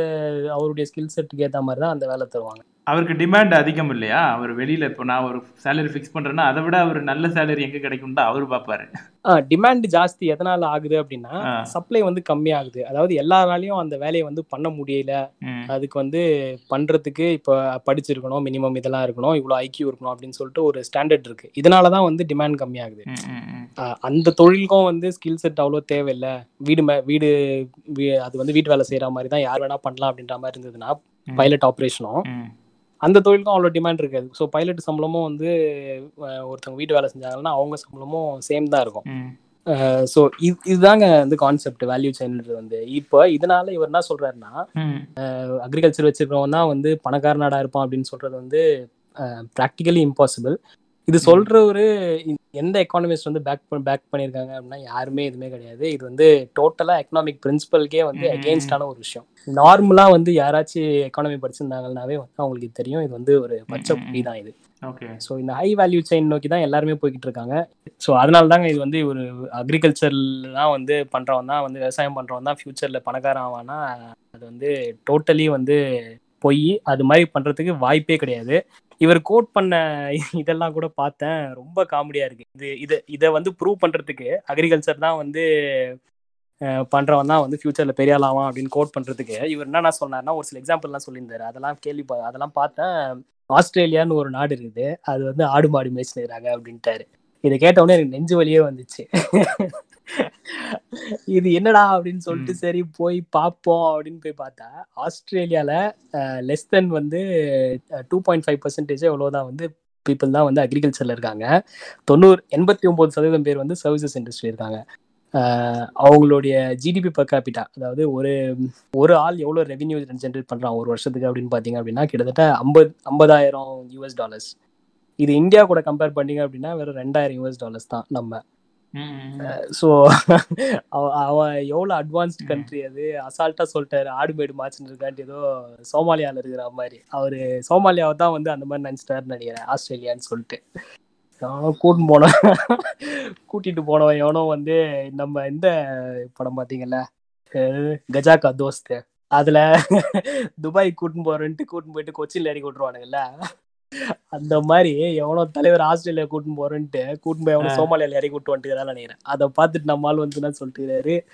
அவருடைய ஸ்கில் செட்டுக்கு ஏத்த மாதிரி தான் அந்த வேலை தருவாங்க. அவருக்கு டிமாண்ட் அதிகம் இல்லையா? அவர் வெளியில இப்போ நான் ஒரு சேலரி ஃபிக்ஸ் பண்றேன்னா அதை விட அவர் நல்ல சேலரி எங்க கிடைக்கும் தான் அவர் பார்ப்பாரு. டிமாண்ட் ஜாஸ்தி எதனால ஆகுது அப்படின்னா. சப்ளை வந்து கம்மியாகுது. அதாவது எல்லாராலையும் அந்த வேலையை வந்து பண்ண முடியல. அதுக்கு வந்து பண்றதுக்கு இப்போ படிச்சிருக்கணும் மினிமம் இதெல்லாம் இருக்கணும் இவ்வளோ ஐக்கியூ இருக்கணும் அப்படின்னு சொல்லிட்டு ஒரு ஸ்டாண்டர்ட் இருக்கு. இதனால தான் வந்து டிமாண்ட் கம்மியாகுது. அந்த தொழிலுக்கும் வந்து ஸ்கில் செட் அவ்வளோ தேவையில்லை. வீடு மே வீடு அது வந்து வீட்டு வேலை செய்யற மாதிரி தான் யார் வேணா பண்ணலாம் அப்படின்ற மாதிரி இருந்ததுன்னா. பைலட் ஆப்ரேஷனும் அந்த தொழிலுக்கும் அவ்வளோ டிமாண்ட் இருக்காது. ஸோ பைலட் சம்பளமும் வந்து ஒருத்தவங்க வீட்டு வேலை செஞ்சாங்கன்னா அவங்க சம்பளமும் சேம் தான் இருக்கும். ஸோ இது இதுதாங்க வந்து கான்செப்ட் வேல்யூ செயின்றது வந்து. இப்போ இதனால இவர் என்ன சொல்றாருன்னா அக்ரிகல்ச்சர் வச்சிருக்கிறவன் தான் வந்து பணக்கார நாடா இருப்பான் அப்படின்னு சொல்றது வந்து ப்ராக்டிக்கலி இம்பாசிபிள் இது சொல்றவரு எந்த எக்கானமிஸ்ட் வந்து பேக் பேக் பண்ணியிருக்காங்க அப்படின்னா யாருமே எதுவுமே கிடையாது. இது வந்து டோட்டலா எக்கனாமிக் பிரின்சிபல்கே வந்து. அகேன்ஸ்டான ஒரு விஷயம். நார்மலா வந்து யாராச்சும் எக்கானமி படிச்சிருந்தாங்கன்னாவே வந்து அவங்களுக்கு தெரியும். இது வந்து ஒரு பச்சை. புள்ளி தான் இது. ஓகே. ஸோ இந்த ஹை வேல்யூ செயின் நோக்கி தான் எல்லாருமே போய்கிட்டு இருக்காங்க. ஸோ அதனால தாங்க இது வந்து ஒரு அக்ரிகல்ச்சர்ல தான் வந்து பண்றவன் தான் வந்து விவசாயம் பண்றவன் தான் ஃபியூச்சர்ல பணக்காரன் ஆவானா அது வந்து டோட்டலி வந்து பொய் அது மாதிரி பண்றதுக்கு வாய்ப்பே கிடையாது. இவர் கோட் பண்ண இதெல்லாம் கூட பார்த்தேன். ரொம்ப காமெடியா இருக்கு. இது இதை இதை வந்து ப்ரூவ் பண்றதுக்கு அக்ரிகல்ச்சர் தான் வந்து பண்றவன் தான் வந்து ஃபியூச்சர்ல பெரிய ஆள் அப்படின்னு கோட் பண்றதுக்கு. இவர் என்னென்ன சொன்னார்னா ஒரு சில எக்ஸாம்பிள்லாம் சொல்லியிருந்தாரு. அதெல்லாம் கேள்வி அதெல்லாம் பார்த்தேன். ஆஸ்திரேலியான்னு ஒரு நாடு இருக்குது. அது வந்து ஆடு மாடு மேய்ச்சினுறாங்க அப்படின்ட்டாரு. இதை கேட்டவுடனே எனக்கு நெஞ்சு வலியே வந்துச்சு. இது என்னடா அப்படின்னு சொல்லிட்டு சரி போய் பார்ப்போம் அப்படின்னு போய் பார்த்தா ஆஸ்திரேலியால லெஸ் தென் வந்து டூ பாயிண்ட் ஃபைவ் பர்சன்டேஜ் எவ்வளோதான் வந்து பீப்புள் தான் வந்து அக்ரிகல்ச்சர்ல இருக்காங்க. தொண்ணூறு எண்பத்தி ஒன்பது சதவீதம் பேர் வந்து சர்வீசஸ் இண்டஸ்ட்ரி இருக்காங்க. அவங்களுடைய ஜிடிபி per capita அதாவது ஒரு ஒரு ஆள் எவ்வளோ ரெவென்யூ ஜென்ரேட் பண்ணுறான் ஒரு வருஷத்துக்கு அப்படின்னு பார்த்தீங்க அப்படின்னா கிட்டத்தட்ட ஐம்பது ஐம்பதாயிரம் யூஎஸ் டாலர்ஸ் இது இந்தியா கூட கம்பேர் பண்ணீங்க அப்படின்னா வெறும் ரெண்டாயிரம் யூஎஸ் டாலர்ஸ் தான் நம்ம. ஸோ அவன் எவ்வளோ அட்வான்ஸ்டு கண்ட்ரி அது? அசால்ட்டாக சொல்லிட்டாரு. ஆடு மேடு மாச்சுன்னு இருக்கான்ட்டு ஏதோ சோமாலியாவில் இருக்கிற மாதிரி. அவர் சோமாலியாவை தான் வந்து அந்த மாதிரி நினச்சிட்டாருன்னு நினைக்கிறேன். ஆஸ்திரேலியான்னு சொல்லிட்டு. கூட்டின்னு போனவன் கூட்டிட்டு போனவன் எவனோ வந்து நம்ம இந்த படம் பார்த்தீங்கல்ல? கஜாக்கா தோஸ்து. அதுல துபாய் கூட்டின்னு போறேன்ட்டு கூட்டின்னு போயிட்டு கொச்சின்ல இறக்கி விட்டுருவானுங்கல்ல? அந்த மாதிரி எவனோ தலைவர் ஆஸ்திரேலியா கூட்டின்னு போறேன்ட்டு கூட்டின்னு போய் எவனோ சோமாலியால இறக்கி விட்டு வந்துட்டு நினைக்கிறேன். அதை பார்த்துட்டு நம்ம ஆள் வந்து என்ன சொல்லிட்டு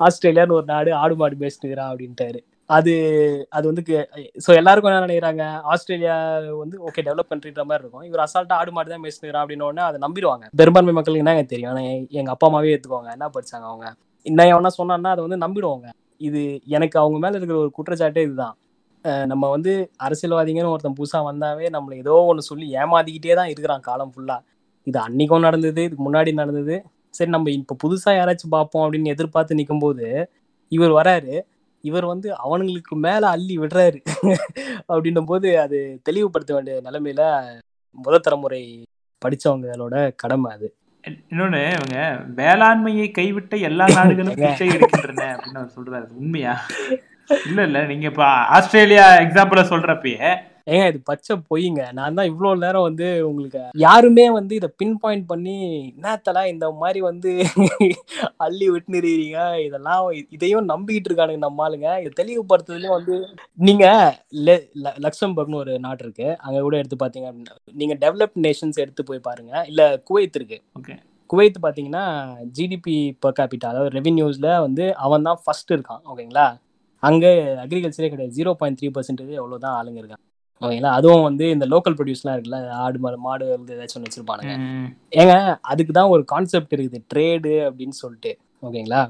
ஆஸ்திரேலியான்னு ஒரு நாடு ஆடு மாடு மேய்ச்சிட்டுக்கிறான் அப்படின்ட்டாரு. அது அது வந்து ஸோ எல்லாருக்கும் என்ன நினைக்கிறாங்க? ஆஸ்திரேலியா வந்து ஓகே டெவலப் கண்ட்ரின்ற மாதிரி இருக்கும். இவர் அசால்ட்டா ஆடு மாடு தான் மேய்ச்சிட்டுக்கிறான் அப்படின்னு உடனே அதை நம்பிடுவாங்க. பெரும்பான்மை மக்களுக்கு என்ன தெரியும்? ஆனா எ- எங்க அப்பா அம்மாவே ஏத்துக்குவாங்க. என்ன படிச்சாங்க அவங்க? இன்னும் எவனா சொன்னான்னா அதை வந்து நம்பிடுவாங்க. இது எனக்கு அவங்க மேல இருக்கிற ஒரு குற்றச்சாட்டே இதுதான். நம்ம வந்து அரசியல்வாதிங்கன்னு ஒருத்தன் புதுசா வந்தாவே நம்மள ஏதோ ஒன்று சொல்லி ஏமாத்திக்கிட்டே தான் இருக்கிறான் காலம் ஃபுல்லா இது அன்னைக்கும் நடந்தது இதுக்கு முன்னாடி நடந்தது. சரி நம்ம இப்போ புதுசா யாராச்சும் பார்ப்போம் அப்படின்னு எதிர்பார்த்து நிக்கும்போது இவர் வராரு. இவர் வந்து அவனுங்களுக்கு மேல அள்ளி விடுறாரு. அப்படின்னும் போது அது தெளிவுபடுத்த வேண்டிய நிலைமையில முதல் தலைமுறை படிச்சவங்களோட கடமை அது. இன்னொன்னு இவங்க வேளாண்மையை கைவிட்ட எல்லா நாடுகளும் அப்படின்னு அவர் சொல்றாரு. உண்மையா? இல்ல இல்ல நீங்க இப்ப ஆஸ்திரேலியா எக்ஸாம்பிள சொல்றப்பயே. ஏங்க இது பச்சை பொய்ங்க. நான் தான் இவ்வளோ நேரம் வந்து உங்களுக்கு யாருமே வந்து இதை பின் பாயிண்ட் பண்ணி என்னத்தலா இந்த மாதிரி வந்து அள்ளி விட்டுனுறீங்க இதெல்லாம் இதையும் நம்பிக்கிட்டு இருக்கானுங்க நம்ம ஆளுங்க. இதை தெளிவுபடுத்துறதுலயும் வந்து நீங்க லக்சம்பர்க்னு ஒரு நாடு இருக்கு. அங்க கூட எடுத்து பாத்தீங்க அப்படின்னா நீங்க டெவலப்ட் நேஷன்ஸ் எடுத்து போய் பாருங்க. இல்ல குவைத் இருக்கு. ஓகே. குவைத் பாத்தீங்கன்னா ஜிடிபி per capita அதாவது ரெவென்யூஸ்ல வந்து அவன் தான் ஃபர்ஸ்ட் இருக்கான் ஓகேங்களா அங்க அக்ரிகல்ச்சரே கிடையாது. ஜீரோ பாயிண்ட் த்ரீ பர்சன்டேஜ் எவ்வளோதான் ஆளுங்க இருக்காங்க. ஓகேங்களா? அதுவும் வந்து இந்த லோக்கல் ப்ரொடியூஸ்லாம் இருக்குல்ல ஆடு மாடு மாடு வந்து ஏதாச்சும் ஒன்று வச்சிருப்பானுங்க. ஏங்க அதுக்கு தான் ஒரு கான்செப்ட் இருக்குது. ட்ரேடு அப்படின்னு சொல்லிட்டு. ஓகேங்களா?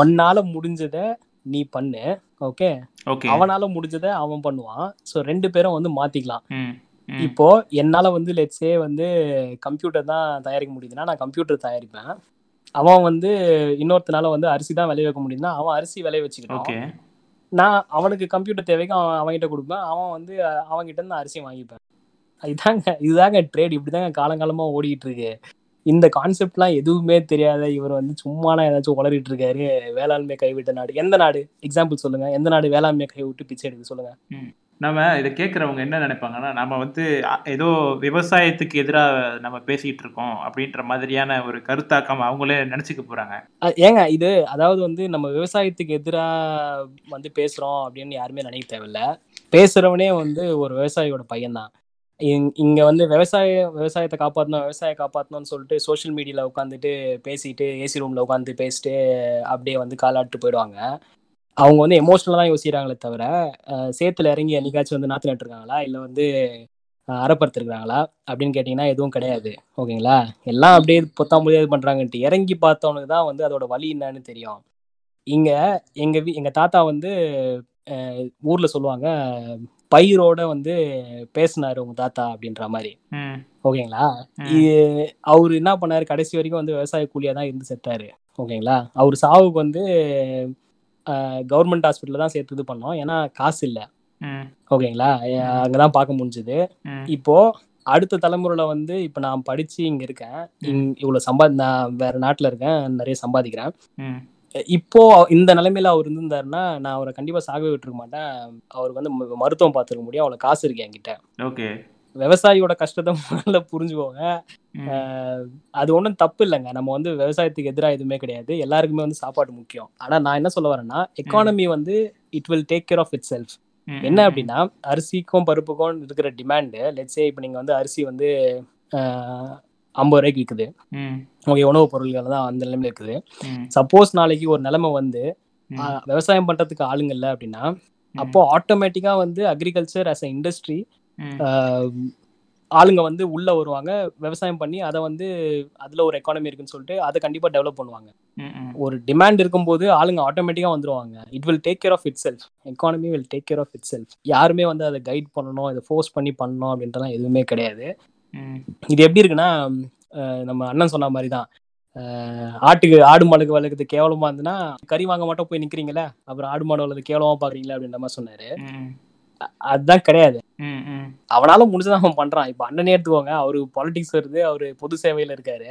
ஒன்னால முடிஞ்சதை நீ பண்ணு. ஓகே? ஓகே. அவனால முடிஞ்சதை அவன் பண்ணுவான். ஸோ ரெண்டு பேரும் வந்து மாத்திக்கலாம். இப்போ என்னால வந்து லெட்ஸே வந்து கம்ப்யூட்டர் தான் தயாரிக்க முடியுதுன்னா நான் கம்ப்யூட்டர் தயாரிப்பேன். அவன் வந்து இன்னொருத்தனால வந்து அரிசி தான் விளைய வைக்க முடியுதுன்னா அவன் அரிசி விளைய வச்சுக்கிட்டான். நான் அவனுக்கு கம்ப்யூட்டர் தேவைக்கு அவன் அவன்கிட்ட கொடுப்பேன். அவன் வந்து அவன்கிட்ட இருந்து அரிசி வாங்கிப்பேன். இதுதாங்க இதுதாங்க ட்ரேட் இப்படிதாங்க காலங்காலமா ஓடிக்கிட்டு இருக்கு இந்த கான்செப்ட்லாம் எதுவுமே தெரியாத இவர் வந்து சும்மானா ஏதாச்சும் உளறிட்டு இருக்காரு. வேளாண்மை கைவிட்ட நாடு. எந்த நாடு? எக்ஸாம்பிள் சொல்லுங்க. எந்த நாடு வேளாண்மை கைவிட்டு பிச்சை எடுக்க சொல்லுங்க. நம்ம இதை கேட்குறவங்க என்ன நினைப்பாங்கன்னா நம்ம வந்து ஏதோ விவசாயத்துக்கு எதிராக நம்ம பேசிகிட்டு இருக்கோம் அப்படின்ற மாதிரியான ஒரு கருத்தாக்கம் அவங்களே நினச்சிக்க போகிறாங்க ஏங்க இது அதாவது வந்து நம்ம விவசாயத்துக்கு எதிராக வந்து பேசுகிறோம் அப்படின்னு யாருமே நினைக்க தேவையில்ல. பேசுகிறவனே வந்து ஒரு விவசாயியோட பையன்தான். இங்- இங்க வந்து விவசாய விவசாயத்தை காப்பாற்றணும் விவசாய காப்பாற்றணும்னு சொல்லிட்டு சோஷியல் மீடியாவில் உட்காந்துட்டு பேசிட்டு ஏசி ரூம்ல உட்காந்து பேசிட்டு அப்படியே வந்து காலாட்டு போயிடுவாங்க. அவங்க வந்து எமோஷனலாக தான் யோசிக்கிறாங்களே தவிர சேத்துல இறங்கி என்னைக்காச்சும் வந்து நாற்று நட்டுருக்காங்களா? இல்லை வந்து அஹ் அறப்பறுத்துருக்காங்களா அப்படின்னு கேட்டிங்கன்னா எதுவும் கிடையாது. ஓகேங்களா? எல்லாம் அப்படியே பொத்தா முடியாது பண்றாங்கன்ட்டு. இறங்கி பார்த்தவனுக்கு தான் வந்து அதோட வலி என்னன்னு தெரியும். இங்க எங்க வீ எங்க தாத்தா வந்து ஊர்ல சொல்லுவாங்க பயிரோட வந்து பேசினாரு உங்க தாத்தா அப்படின்ற மாதிரி. ஓகேங்களா. இது அவரு என்ன பண்ணாரு? கடைசி வரைக்கும் வந்து விவசாய கூலியா தான் இருந்து செத்தாரு. ஓகேங்களா? அவர் சாவுக்கு வந்து கவர்மெண்ட் ஹாஸ்பிட்டல்ல தான் சேர்த்து இது பண்ணோம். ஏன்னா காசு இல்லை. ஓகேங்களா? அங்கதான் பார்க்க முடிஞ்சது. இப்போ அடுத்த தலைமுறையில வந்து இப்போ நான் படிச்சு இங்க இருக்கேன். இவ்வளவு சம்பா நான் வேற நாட்டுல இருக்கேன். நிறைய சம்பாதிக்கிறேன். இப்போ இந்த நிலைமையில அவர் இருந்திருந்தாருன்னா நான் அவரை கண்டிப்பா சாகவே விட்டுருக்க மாட்டேன். அவருக்கு வந்து மருத்துவம் பார்த்துருக்க முடியும். அவ்வளவு காசு இருக்கு என்கிட்ட. ஓகே. விவசாயியோட கஷ்டத்தை முதல்ல புரிஞ்சுக்கோங்க. அது ஒன்றும் தப்பு இல்லைங்க. நம்ம வந்து விவசாயத்துக்கு எதிராக எதுவுமே கிடையாது. எல்லாருக்குமே வந்து சாப்பாடு முக்கியம். ஆனா நான் என்ன சொல்ல வரேன்னா எக்கானமி வந்து it will take care of itself என்ன அப்படின்னா அரிசிக்கும் பருப்புக்கும் இருக்கிற டிமாண்டு லெட்ஸே இப்போ நீங்கள் வந்து அரிசி வந்து ஐம்பது ரூபாய்க்கு விற்குது உங்க உணவுப் பொருட்கள் தான் அந்த நிலைமையில இருக்குது. சப்போஸ் நாளைக்கு ஒரு நிலைமை வந்து விவசாயம் பண்றதுக்கு ஆளுங்க இல்லை அப்படின்னா அப்போ ஆட்டோமேட்டிக்கா வந்து அக்ரிகல்ச்சர் as a இண்டஸ்ட்ரி ஆளுங்க வந்து உள்ள வருவாங்க விவசாயம் பண்ணி அதை வந்து அதுல ஒரு எக்கானமி இருக்குன்னு சொல்லிட்டு அதை கண்டிப்பா டெவலப் பண்ணுவாங்க. ஒரு டிமாண்ட் இருக்கும்போது ஆளுங்க ஆட்டோமேட்டிக்கா வந்துருவாங்க. It will take care of itself economy will take care of itself யாருமே வந்து அதை கைட் பண்ணணும் இதை ஃபோர்ஸ் பண்ணி பண்ணணும் அப்படின்றலாம் எதுவுமே கிடையாது. இது எப்படி இருக்குன்னா நம்ம அண்ணன் சொன்ன மாதிரி தான் ஆட்டுக்கு ஆடு மாடுக்கு வளர்க்குறது கேவலமா இருந்துன்னா கறி வாங்க மட்டும் போய் நிக்கிறீங்களே அப்புறம் ஆடு மாடு வளர்க்குறது கேவலமா பாக்குறீங்களா அப்படின்ற மாதிரி சொன்னாரு. அதுதான் கிடையாது. அவனால முடிஞ்சதான் அவன் பண்றான். இப்ப அண்ணனே எடுத்துக்கோங்க அவரு பாலிடிக்ஸ் வருது அவரு பொது சேவையில இருக்காரு.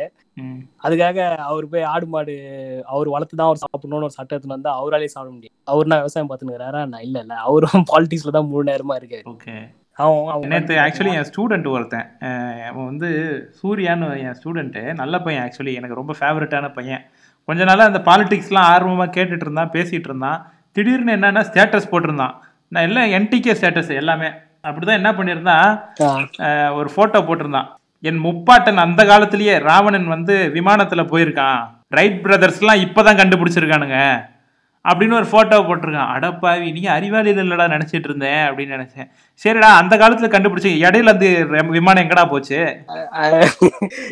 அதுக்காக அவர் போய் ஆடு மாடு அவர் வளர்த்து தான் அவர் சாப்பிடணும்னு ஒரு சட்டத்துல வந்தா அவராலே சாப்பிட முடியும். அவர் நான் விவசாயம் பார்த்துக்கிறாரா நான் இல்ல இல்ல. அவரும் பாலிடிக்ஸ்ல தான் முழு நேரமா இருக்காரு. அவன் அவன் நேற்று ஆக்சுவலி என் ஸ்டூடெண்ட் ஒருத்தன் அவன் வந்து சூர்யான்னு என் ஸ்டூடெண்ட்டு நல்ல பையன் ஆக்சுவலி எனக்கு ரொம்ப ஃபேவரட்டான பையன். கொஞ்ச நாளாக அந்த பாலிடிக்ஸ்லாம் ஆர்வமாக கேட்டுட்டு இருந்தான் பேசிகிட்டு இருந்தான். திடீர்னு என்னன்னா ஸ்டேட்டஸ் போட்டிருந்தான். நான் எல்லாம் என்டிகே ஸ்டேட்டஸ் எல்லாமே. அப்படிதான் என்ன பண்ணியிருந்தான் ஒரு ஃபோட்டோ போட்டிருந்தான். என் முப்பாட்டன் அந்த காலத்திலேயே ராவணன் வந்து விமானத்தில் போயிருக்கான். ரைட் பிரதர்ஸ்லாம் இப்போதான் கண்டுபிடிச்சிருக்கானுங்க. அப்படின்னு ஒரு ஃபோட்டோ போட்டிருக்கான். அடப்பாவி நீங்க அறிவாளியில் இல்லடா நினைச்சிட்டு இருந்தேன் அப்படின்னு நினைச்சேன். சரிடா அந்த காலத்துல கண்டுபிடிச்சி இடையில ரெம்- விமானம் எங்கடா போச்சு?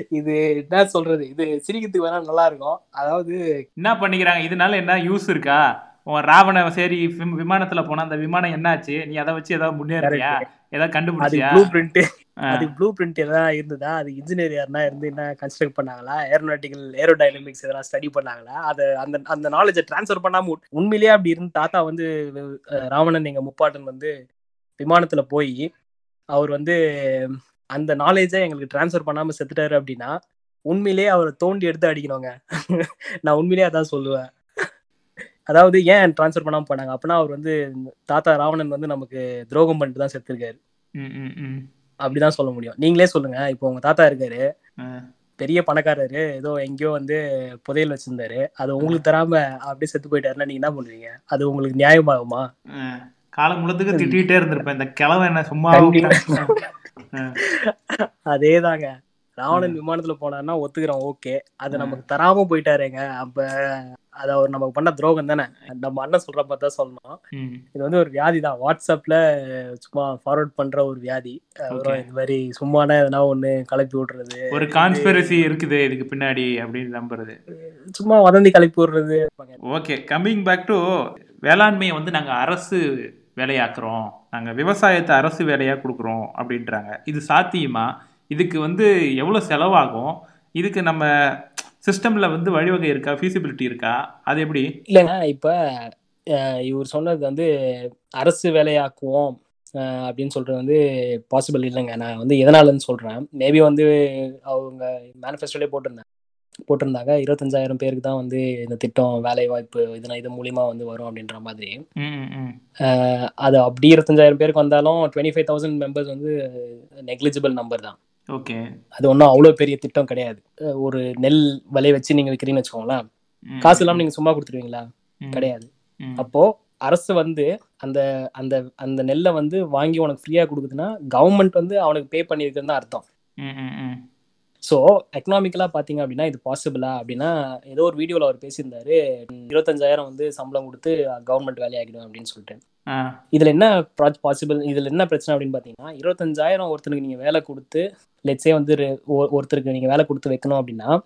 இது என்ன சொல்றது? இது சிரிக்கிறதுக்கு வேணா நல்லா இருக்கும். அதாவது என்ன பண்ணிக்கிறாங்க? இதனால என்ன யூஸ் இருக்கா? உன் ராவண சரி விம்- விமானத்துல போனா அந்த விமானம் என்னாச்சு? நீ அதை வச்சு ஏதாவது முன்னேறியா ஏதாவது அது கண்டுபிடிச்சியா ப்ளூ பிரிண்ட். அது ப்ளூ பிரிண்ட் எதனா இருந்ததா? அது இன்ஜினியர் யாருனா இருந்து என்ன கன்ஸ்ட்ரக்ட் பண்ணாங்களா? ஏரோநாட்டிக்கல் ஏரோடைனமிக்ஸ் எதனா ஸ்டடி பண்ணாங்களா? அதை அந்த அந்த நாலேஜை ட்ரான்ஸ்ஃபர் பண்ணாம உண்மையிலேயே அப்படி இருந்து தாத்தா வந்து ராவணன் எங்க முப்பாட்டன் வந்து விமானத்துல போய் அவர் வந்து அந்த நாலேஜை எங்களுக்கு ட்ரான்ஸ்ஃபர் பண்ணாம செத்துட்டாரு அப்படின்னா உண்மையிலேயே அவரை தோண்டி எடுத்து அடிக்கணுங்க. நான் உண்மையிலேயே அதான் சொல்லுவேன். அதாவது ஏன் ட்ரான்ஸ்ஃபர் பண்ணாம போனாங்க? அப்படின்னா அவர் வந்து தாத்தா ராவணன் வந்து நமக்கு துரோகம் பண்ணிட்டு தான் செத்துருக்காரு. அப்படிதான் சொல்ல முடியும். நீங்களே சொல்லுங்க. இப்போ உங்க தாத்தா இருக்காரு. பெரிய பணக்காரரு. ஏதோ எங்கேயோ வந்து புதையல் வச்சிருந்தாரு. அது உங்களுக்கு தராம அப்படியே செத்து போயிட்டாருன்னா நீங்க என்ன பண்ணுவீங்க? அது உங்களுக்கு நியாயமாகுமா. காலம் முழுத்துக்கு திட்டிகிட்டே இருந்திருப்பேன். இந்த கிழவன் என்ன சும்மா கண்டிப்பா. அதேதாங்க. ராவணன் விமானத்துல போனாருன்னா ஒத்துக்கிறோம். ஓகே. அது நமக்கு தராம போயிட்டாருங்க. அப்ப அது அவர் நமக்கு பண்ண துரோகம் தானே. நம்ம அண்ணன் சொல்ற மாதிரி தான் சொல்லணும். இது வந்து ஒரு வியாதி தான். வாட்ஸ்அப்ல சும்மா ஃபார்வர்ட் பண்ற ஒரு வியாதி. அப்புறம் இந்த மாதிரி சும்மான எதனா ஒண்ணு கலப்பி விடுறது ஒரு கான்ஸ்பிரசி இருக்குது இதுக்கு பின்னாடி அப்படின்னு நம்புறது. சும்மா வதந்தி கலப்பி விடுறது ஓகே கம்மிங் பேக் டு வேளாண்மையை வந்து நாங்கள் அரசு வேலையாக்குறோம். நாங்கள் விவசாயத்தை அரசு வேலையாக கொடுக்குறோம் அப்படின்றாங்க. இது சாத்தியமா? இதுக்கு வந்து எவ்வளோ செலவாகும்? இதுக்கு நம்ம சிஸ்டமில் வந்து வழிவகை இருக்கா? ஃபீசிபிலிட்டி இருக்கா? அது எப்படி? இல்லைங்க இப்ப இவர் சொன்னது வந்து அரசு வேலையாக்குவோம் அப்படின்னு சொல்றது வந்து பாசிபிள் இல்லைங்க. நான் வந்து எதனாலன்னு சொல்றேன். மேபி வந்து அவங்க மேனிஃபெஸ்டோலே போட்டிருந்தாங்க போட்டிருந்தாங்க. இருபத்தஞ்சாயிரம் பேருக்கு தான் வந்து இந்த திட்டம் வேலை வாய்ப்பு இதனால் இது மூலியமா வந்து வரும் அப்படின்ற மாதிரி. அது அப்படி இருபத்தஞ்சாயிரம் பேருக்கு வந்தாலும் டுவெண்ட்டி ஃபைவ் தௌசண்ட் மெம்பர்ஸ் வந்து நெக்லிஜிபிள் நம்பர் தான். ஓகே. அது ஒன்றும் அவ்வளோ பெரிய திட்டம் கிடையாது. ஒரு நெல் விலை வச்சு நீங்க விற்கிறீங்கன்னு வச்சுக்கோங்களேன். காசு இல்லாமல் நீங்க சும்மா கொடுத்துருவீங்களா? கிடையாது. அப்போ அரசு வந்து அந்த அந்த அந்த நெல்லை வந்து வாங்கி உனக்கு ஃப்ரீயா கொடுக்குதுன்னா கவர்மெண்ட் வந்து அவனுக்கு பே பண்ணியிருக்குன்னு தான் அர்த்தம். ஸோ எக்கனாமிக்கலா பாத்தீங்க அப்படின்னா இது பாசிபிளா அப்படின்னா ஏதோ ஒரு வீடியோல அவர் பேசியிருந்தாரு இருபத்தஞ்சாயிரம் வந்து சம்பளம் கொடுத்து கவர்மெண்ட் வேலையாகிடும் அப்படின்னு சொல்லிட்டு. இதுல என்ன பாசிபிள் இதுல என்ன பிரச்சனை அப்படின்னு பாத்தீங்கன்னா இருபத்தஞ்சாயிரம் ஒருத்தருக்கு நீங்க வேலை கொடுத்து லெட்ஸே வந்து ஒரு- ஒரு- ஒருத்தருக்கு நீங்க வேலை கொடுத்து வைக்கணும் அப்படின்னா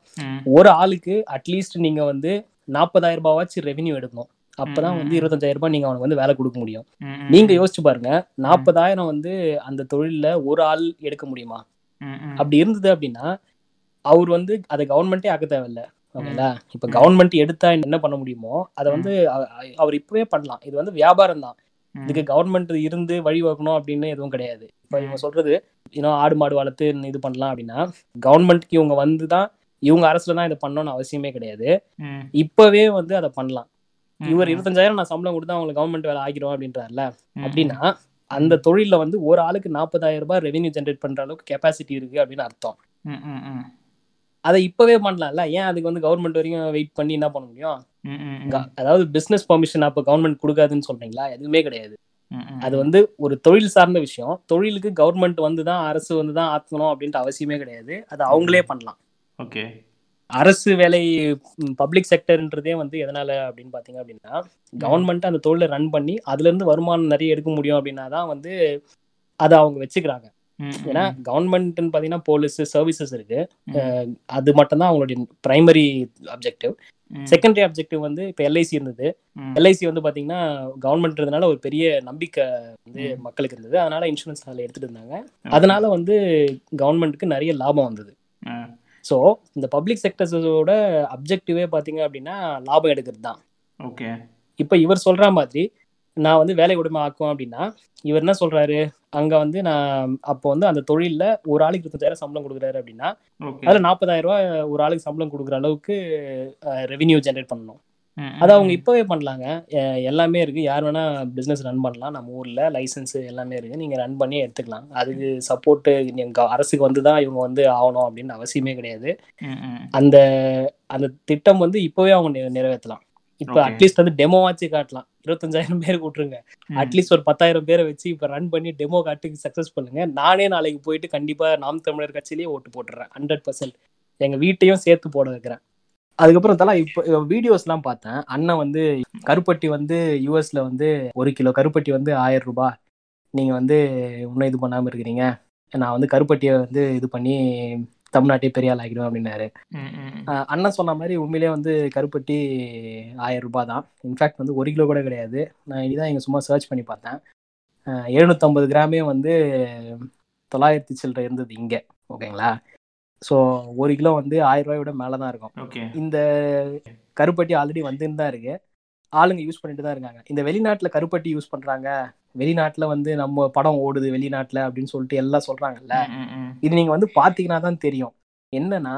ஒரு ஆளுக்கு அட்லீஸ்ட் நீங்க வந்து நாற்பதாயிரம் ரூபாவாச்சும் ரெவென்யூ எடுக்கணும். அப்பதான் வந்து இருபத்தஞ்சாயிரம் ரூபாய் நீங்க அவனுக்கு வந்து வேலை கொடுக்க முடியும். நீங்க யோசிச்சு பாருங்க நாற்பதாயிரம் வந்து அந்த தொழில்ல ஒரு ஆள் எடுக்க முடியுமா? அப்படி இருந்தது அப்படின்னா அவர் வந்து அதை கவர்மெண்ட்டே ஆக்க தேவையில்ல ஓகேங்களா இப்ப கவர்மெண்ட் எடுத்தா என்ன பண்ண முடியுமோ அதை வந்து அவர் இப்பவே பண்ணலாம். இது வந்து வியாபாரம் தான். இதுக்கு கவர்மெண்ட் இருந்து வழிவகுக்கணும் அப்படின்னு எதுவும் கிடையாது. இப்ப இவங்க சொல்றது இன்னும் ஆடு மாடு வளர்த்து இது பண்ணலாம் அப்படின்னா கவர்மெண்ட்க்கு இவங்க வந்து தான் இவங்க அரசுல தான் இதை பண்ணணும்னு அவசியமே கிடையாது. இப்பவே வந்து அதை பண்ணலாம். இவர் இருபத்தஞ்சாயிரம் நான் சம்பளம் கொடுத்தா அவங்களுக்கு கவர்மெண்ட் வேலை ஆகிடும் அப்படின்றாருல. அப்படின்னா அந்த தொழில்ல வந்து ஒரு ஆளுக்கு நாற்பதாயிரம் ரூபாய் ரெவென்யூ ஜென்ரேட் பண்ற அளவுக்கு கெப்பாசிட்டி இருக்கு அப்படின்னு அர்த்தம். அதை இப்பவே பண்ணலாம்ல? ஏன் அதுக்கு வந்து கவர்மெண்ட் வரைக்கும் வெயிட் பண்ணி என்ன பண்ண முடியும்? அதாவது பிசினஸ் பெர்மிஷன் அப்ப கவர்மெண்ட் கொடுக்காதுன்னு சொல்றீங்களா? எதுவுமே கிடையாது. அது வந்து ஒரு தொழில் சார்ந்த விஷயம். தொழிலுக்கு கவர்மெண்ட் வந்து தான் அரசு வந்து தான் ஆக்கணும் அப்படின்ட்டு அவசியமே கிடையாது. அது அவங்களே பண்ணலாம். ஓகே. அரசு வேலை பப்ளிக் செக்டர்ன்றதே வந்து எதனால அப்படின்னு பாத்தீங்க அப்படின்னா கவர்மெண்ட் அந்த தொழிலை ரன் பண்ணி அதுல இருந்து வருமானம் நிறைய எடுக்க முடியும் அப்படின்னா தான் வந்து அதை அவங்க வச்சுக்கிறாங்க. ஏன்னா கவர்மெண்ட்னு பாத்தீங்கன்னா போலீஸ் சர்வீசஸ் இருக்கு. அது மட்டும் தான் அவங்களுடைய பிரைமரி அப்ஜெக்டிவ் செகண்டரி அப்ஜெக்டிவ் வந்து இப்போ எல்ஐசி இருந்தது. எல்ஐசி வந்து பாத்தீங்கன்னா கவர்மெண்ட்ன்றதுனால ஒரு பெரிய நம்பிக்கை வந்து. மக்களுக்கு இருந்தது. அதனால இன்சூரன்ஸ் அதில் எடுத்துட்டு இருந்தாங்க. அதனால வந்து கவர்மெண்ட்டுக்கு நிறைய லாபம் வந்தது. ஸோ இந்த பப்ளிக் செக்டர்ஸோட அப்ஜெக்டிவே பார்த்தீங்க அப்படின்னா லாபம் எடுக்கிறது தான் ஓகே. இப்போ இவர் சொல்ற மாதிரி நான் வந்து வேலை உடைமை ஆக்குவேன் அப்படின்னா இவர் என்ன சொல்றாரு? அங்க வந்து நான் அப்போ வந்து அந்த தொழில்ல ஒரு ஆளுக்கு இருபத்தஞ்சாயிரம் சம்பளம் கொடுக்குறாரு அப்படின்னா அதுல நாற்பதாயிரம் ரூபாய் ஒரு ஆளுக்கு சம்பளம் கொடுக்குற அளவுக்கு ரெவென்யூ ஜென்ரேட் பண்ணணும். அது அவங்க இப்பவே பண்ணலாங்க. எல்லாமே இருக்கு. யார் வேணா பிசினஸ் ரன் பண்ணலாம். நம்ம ஊர்ல லைசன்ஸ் எல்லாமே இருக்கு. நீங்க ரன் பண்ணி எடுத்துக்கலாம். அதுக்கு சப்போர்ட் எங்க அரசுக்கு வந்து தான் இவங்க வந்து ஆகணும் அப்படின்னு அவசியமே கிடையாது. அந்த அந்த திட்டம் வந்து இப்பவே அவங்க நிறைவேற்றலாம். இப்போ. அட்லீஸ்ட் வந்து டெமோ ஆச்சு காட்டலாம். இருபத்தஞ்சாயிரம் பேர் விட்டுருங்க அட்லீஸ்ட் ஒரு பத்தாயிரம் பேரை வச்சு இப்போ ரன் பண்ணி டெமோ காட்டி சக்ஸஸ் பண்ணுங்க. நானே நாளைக்கு போயிட்டு கண்டிப்பா நாம் தமிழர் கட்சியிலேயே ஓட்டு போட்டுறேன். ஹண்ட்ரட் பர்சன்ட் எங்க வீட்டையும் சேர்த்து போட வைக்கிறேன். அதுக்கப்புறம் தலா இப்போ வீடியோஸ்லாம் பார்த்தேன். அண்ணன் வந்து கருப்பட்டி வந்து யூஎஸ்ல வந்து ஒரு கிலோ கருப்பட்டி வந்து ஆயிரம் ரூபாய். நீங்க வந்து இன்னும் இது பண்ணாம இருக்கிறீங்க. நான் வந்து கருப்பட்டியை வந்து இது பண்ணி தமிழ்நாட்டை பெரிய ஆள் ஆகிடுவேன் அப்படின்னாரு. அண்ணன் சொன்ன மாதிரி உண்மையிலேயே வந்து கருப்பட்டி ஆயிரம் ரூபாய் தான். இன்ஃபேக்ட் வந்து ஒரு கிலோ கூட கிடையாது. நான் இதான் இங்கே சும்மா சர்ச் பண்ணி பார்த்தேன். எழுநூற்றம்பது கிராமே வந்து தொள்ளாயிரத்தி சில்லற இருந்தது இங்கே. ஓகேங்களா? ஸோ ஒரு கிலோ வந்து ஆயிரம் ரூபாயை விட மேலே தான் இருக்கும் இந்த கருப்பட்டி ஆல்ரெடி வந்துன்னு தான் இருக்கு. ஆளுங்க யூஸ் பண்ணிட்டு தான் இருக்காங்க. இந்த வெளிநாட்டில் கருப்பட்டி யூஸ் பண்ணுறாங்க வெளிநாட்டில் வந்து நம்ம படம் ஓடுது வெளிநாட்டில் அப்படின்னு சொல்லிட்டு எல்லாம் சொல்கிறாங்கல்ல இது நீங்க வந்து பாத்தீங்கன்னா தான் தெரியும். என்னன்னா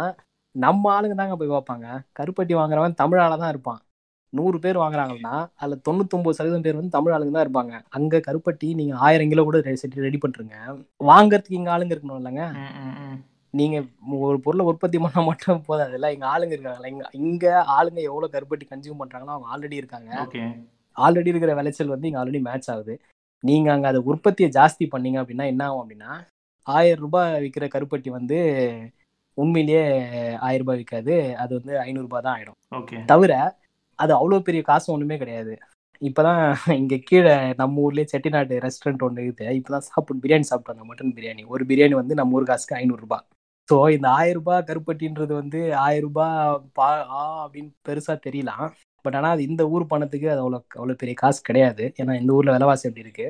நம்ம ஆளுங்க தாங்க போய் பார்ப்பாங்க. கருப்பட்டி வாங்குறவன் தமிழ் ஆளா தான் இருப்பான். நூறு பேர் வாங்குறாங்கன்னா அதுல தொண்ணூத்தொன்பது சதவீதம் பேர் வந்து தமிழ் ஆளுங்க தான் இருப்பாங்க. அங்க கருப்பட்டி நீங்க ஆயிரம் கிலோ கூட ரெடி பண்றீங்க வாங்குறதுக்கு இங்க ஆளுங்க இருக்கணும் இல்லைங்க. நீங்க ஒரு பொருளை உற்பத்தி பண்ணா மட்டும் போதாது. இல்ல இங்க ஆளுங்க இருக்காங்கல்ல இங்க இங்க ஆளுங்க எவ்வளவு கருப்பட்டி கன்சியூம் பண்றாங்களோ அவங்க ஆல்ரெடி இருக்காங்க. ஆல்ரெடி இருக்கிற விளைச்சல் வந்து இங்க ஆல்ரெடி மேட்ச் ஆகுது. நீங்க அங்க அதை உற்பத்தியை ஜாஸ்தி பண்ணீங்க அப்படின்னா என்ன ஆகும் அப்படின்னா ஆயிரம் ரூபாய் விற்கிற கருப்பட்டி வந்து உண்மையிலேயே ஆயிரம் ரூபாய் விற்காது அது வந்து ஐநூறு ரூபாய் தான் ஆயிடும். ஓகே. தவிர அது அவ்வளோ பெரிய காசு ஒண்ணுமே கிடையாது. இப்பதான் இங்க கீழே நம்ம ஊர்லயே செட்டிநாடு ரெஸ்டாரண்ட் ஒன்று இருக்குது. இப்பதான் சாப்பிட்டு பிரியாணி சாப்பிட்டு வந்தோம் மட்டன் பிரியாணி. ஒரு பிரியாணி வந்து நம்ம ஊர் காசுக்கு ஐநூறு ரூபாய். ஸோ இந்த ஆயிரம் ரூபாய் கருப்பட்டின்றது வந்து ஆயிரம் ரூபாய் பா ஆ அப்படின்னு பெருசா தெரியலாம். பட் ஆனால் அது இந்த ஊர் பணத்துக்கு அது அவ்வளோ அவ்வளோ பெரிய காசு கிடையாது. ஏன்னா இந்த ஊர்ல விலைவாசி எப்படி இருக்கு.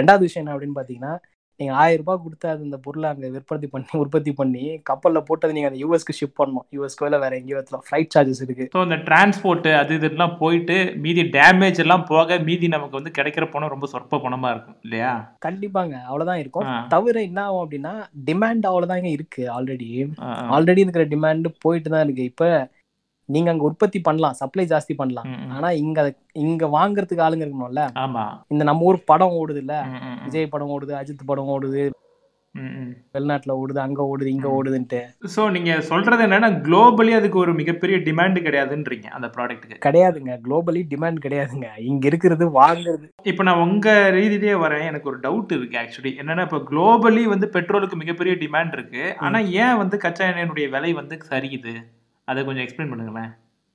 ரெண்டாவது விஷயம் என்ன அப்படின்னு பார்த்தீங்கன்னா நீங்கள் ஆயிரம் ரூபாய் கொடுத்து அது இந்த பொருளை அங்கே விற்பத்தி பண்ணி உற்பத்தி பண்ணி கப்பலில் போட்டது நீங்கள் அந்த யூஎஸ்க்கு ஷிப் பண்ணணும். யூஎஸ்க்கோ இல்லை வேற எங்கேயோ இடத்துல ஃப்ளைட் சார்ஜஸ் இருக்கு. ஸோ இந்த டிரான்ஸ்போர்ட் அது இதெல்லாம் போயிட்டு மீதி டேமேஜ் எல்லாம் போக மீதி நமக்கு வந்து கிடைக்கிற பணம் ரொம்ப சொற்ப பணமா இருக்கும் இல்லையா? கண்டிப்பாங்க. அவ்வளோதான் இருக்கும். தவிர என்ன ஆகும் அப்படின்னா டிமாண்ட் அவ்வளோதாங்க இருக்கு ஆல்ரெடி. ஆல்ரெடி இருக்கிற டிமாண்ட் போயிட்டு தான் இருக்கு. இப்போ நீங்க அங்க உற்பத்தி பண்ணலாம் சப்ளை ஜாஸ்தி பண்ணலாம். ஆனா இங்க இங்க வாங்குறதுக்கு ஆளுங்க இருக்கணும்ல. ஆமா. இந்த நம்ம ஊர் படம் ஓடுது இல்ல. விஜய் படம் ஓடுது அஜித் படம் ஓடுது. வெளிநாட்டுல ஓடுது அங்க ஓடுது இங்க. ஓடுதுன்ட்டு. ஸோ நீங்க சொல்றது என்னன்னா குளோபலி அதுக்கு ஒரு மிகப்பெரிய டிமாண்ட் கிடையாதுன்றீங்க அந்த ப்ராடக்ட்டுக்கு கிடையாதுங்க. குளோபலி டிமாண்ட் கிடையாதுங்க. இங்க இருக்கிறது வாங்குறது. இப்போ நான் உங்க ரீதியிலே வரேன். எனக்கு ஒரு டவுட் இருக்கு ஆக்சுவலி என்னன்னா இப்போ குளோபலி வந்து பெட்ரோலுக்கு மிகப்பெரிய டிமாண்ட் இருக்கு. ஆனா ஏன் வந்து கச்சா எண்ணெயினுடைய விலை வந்து சரியுது? அதை கொஞ்சம் எக்ஸ்பிளைன் பண்ணுங்களேன்.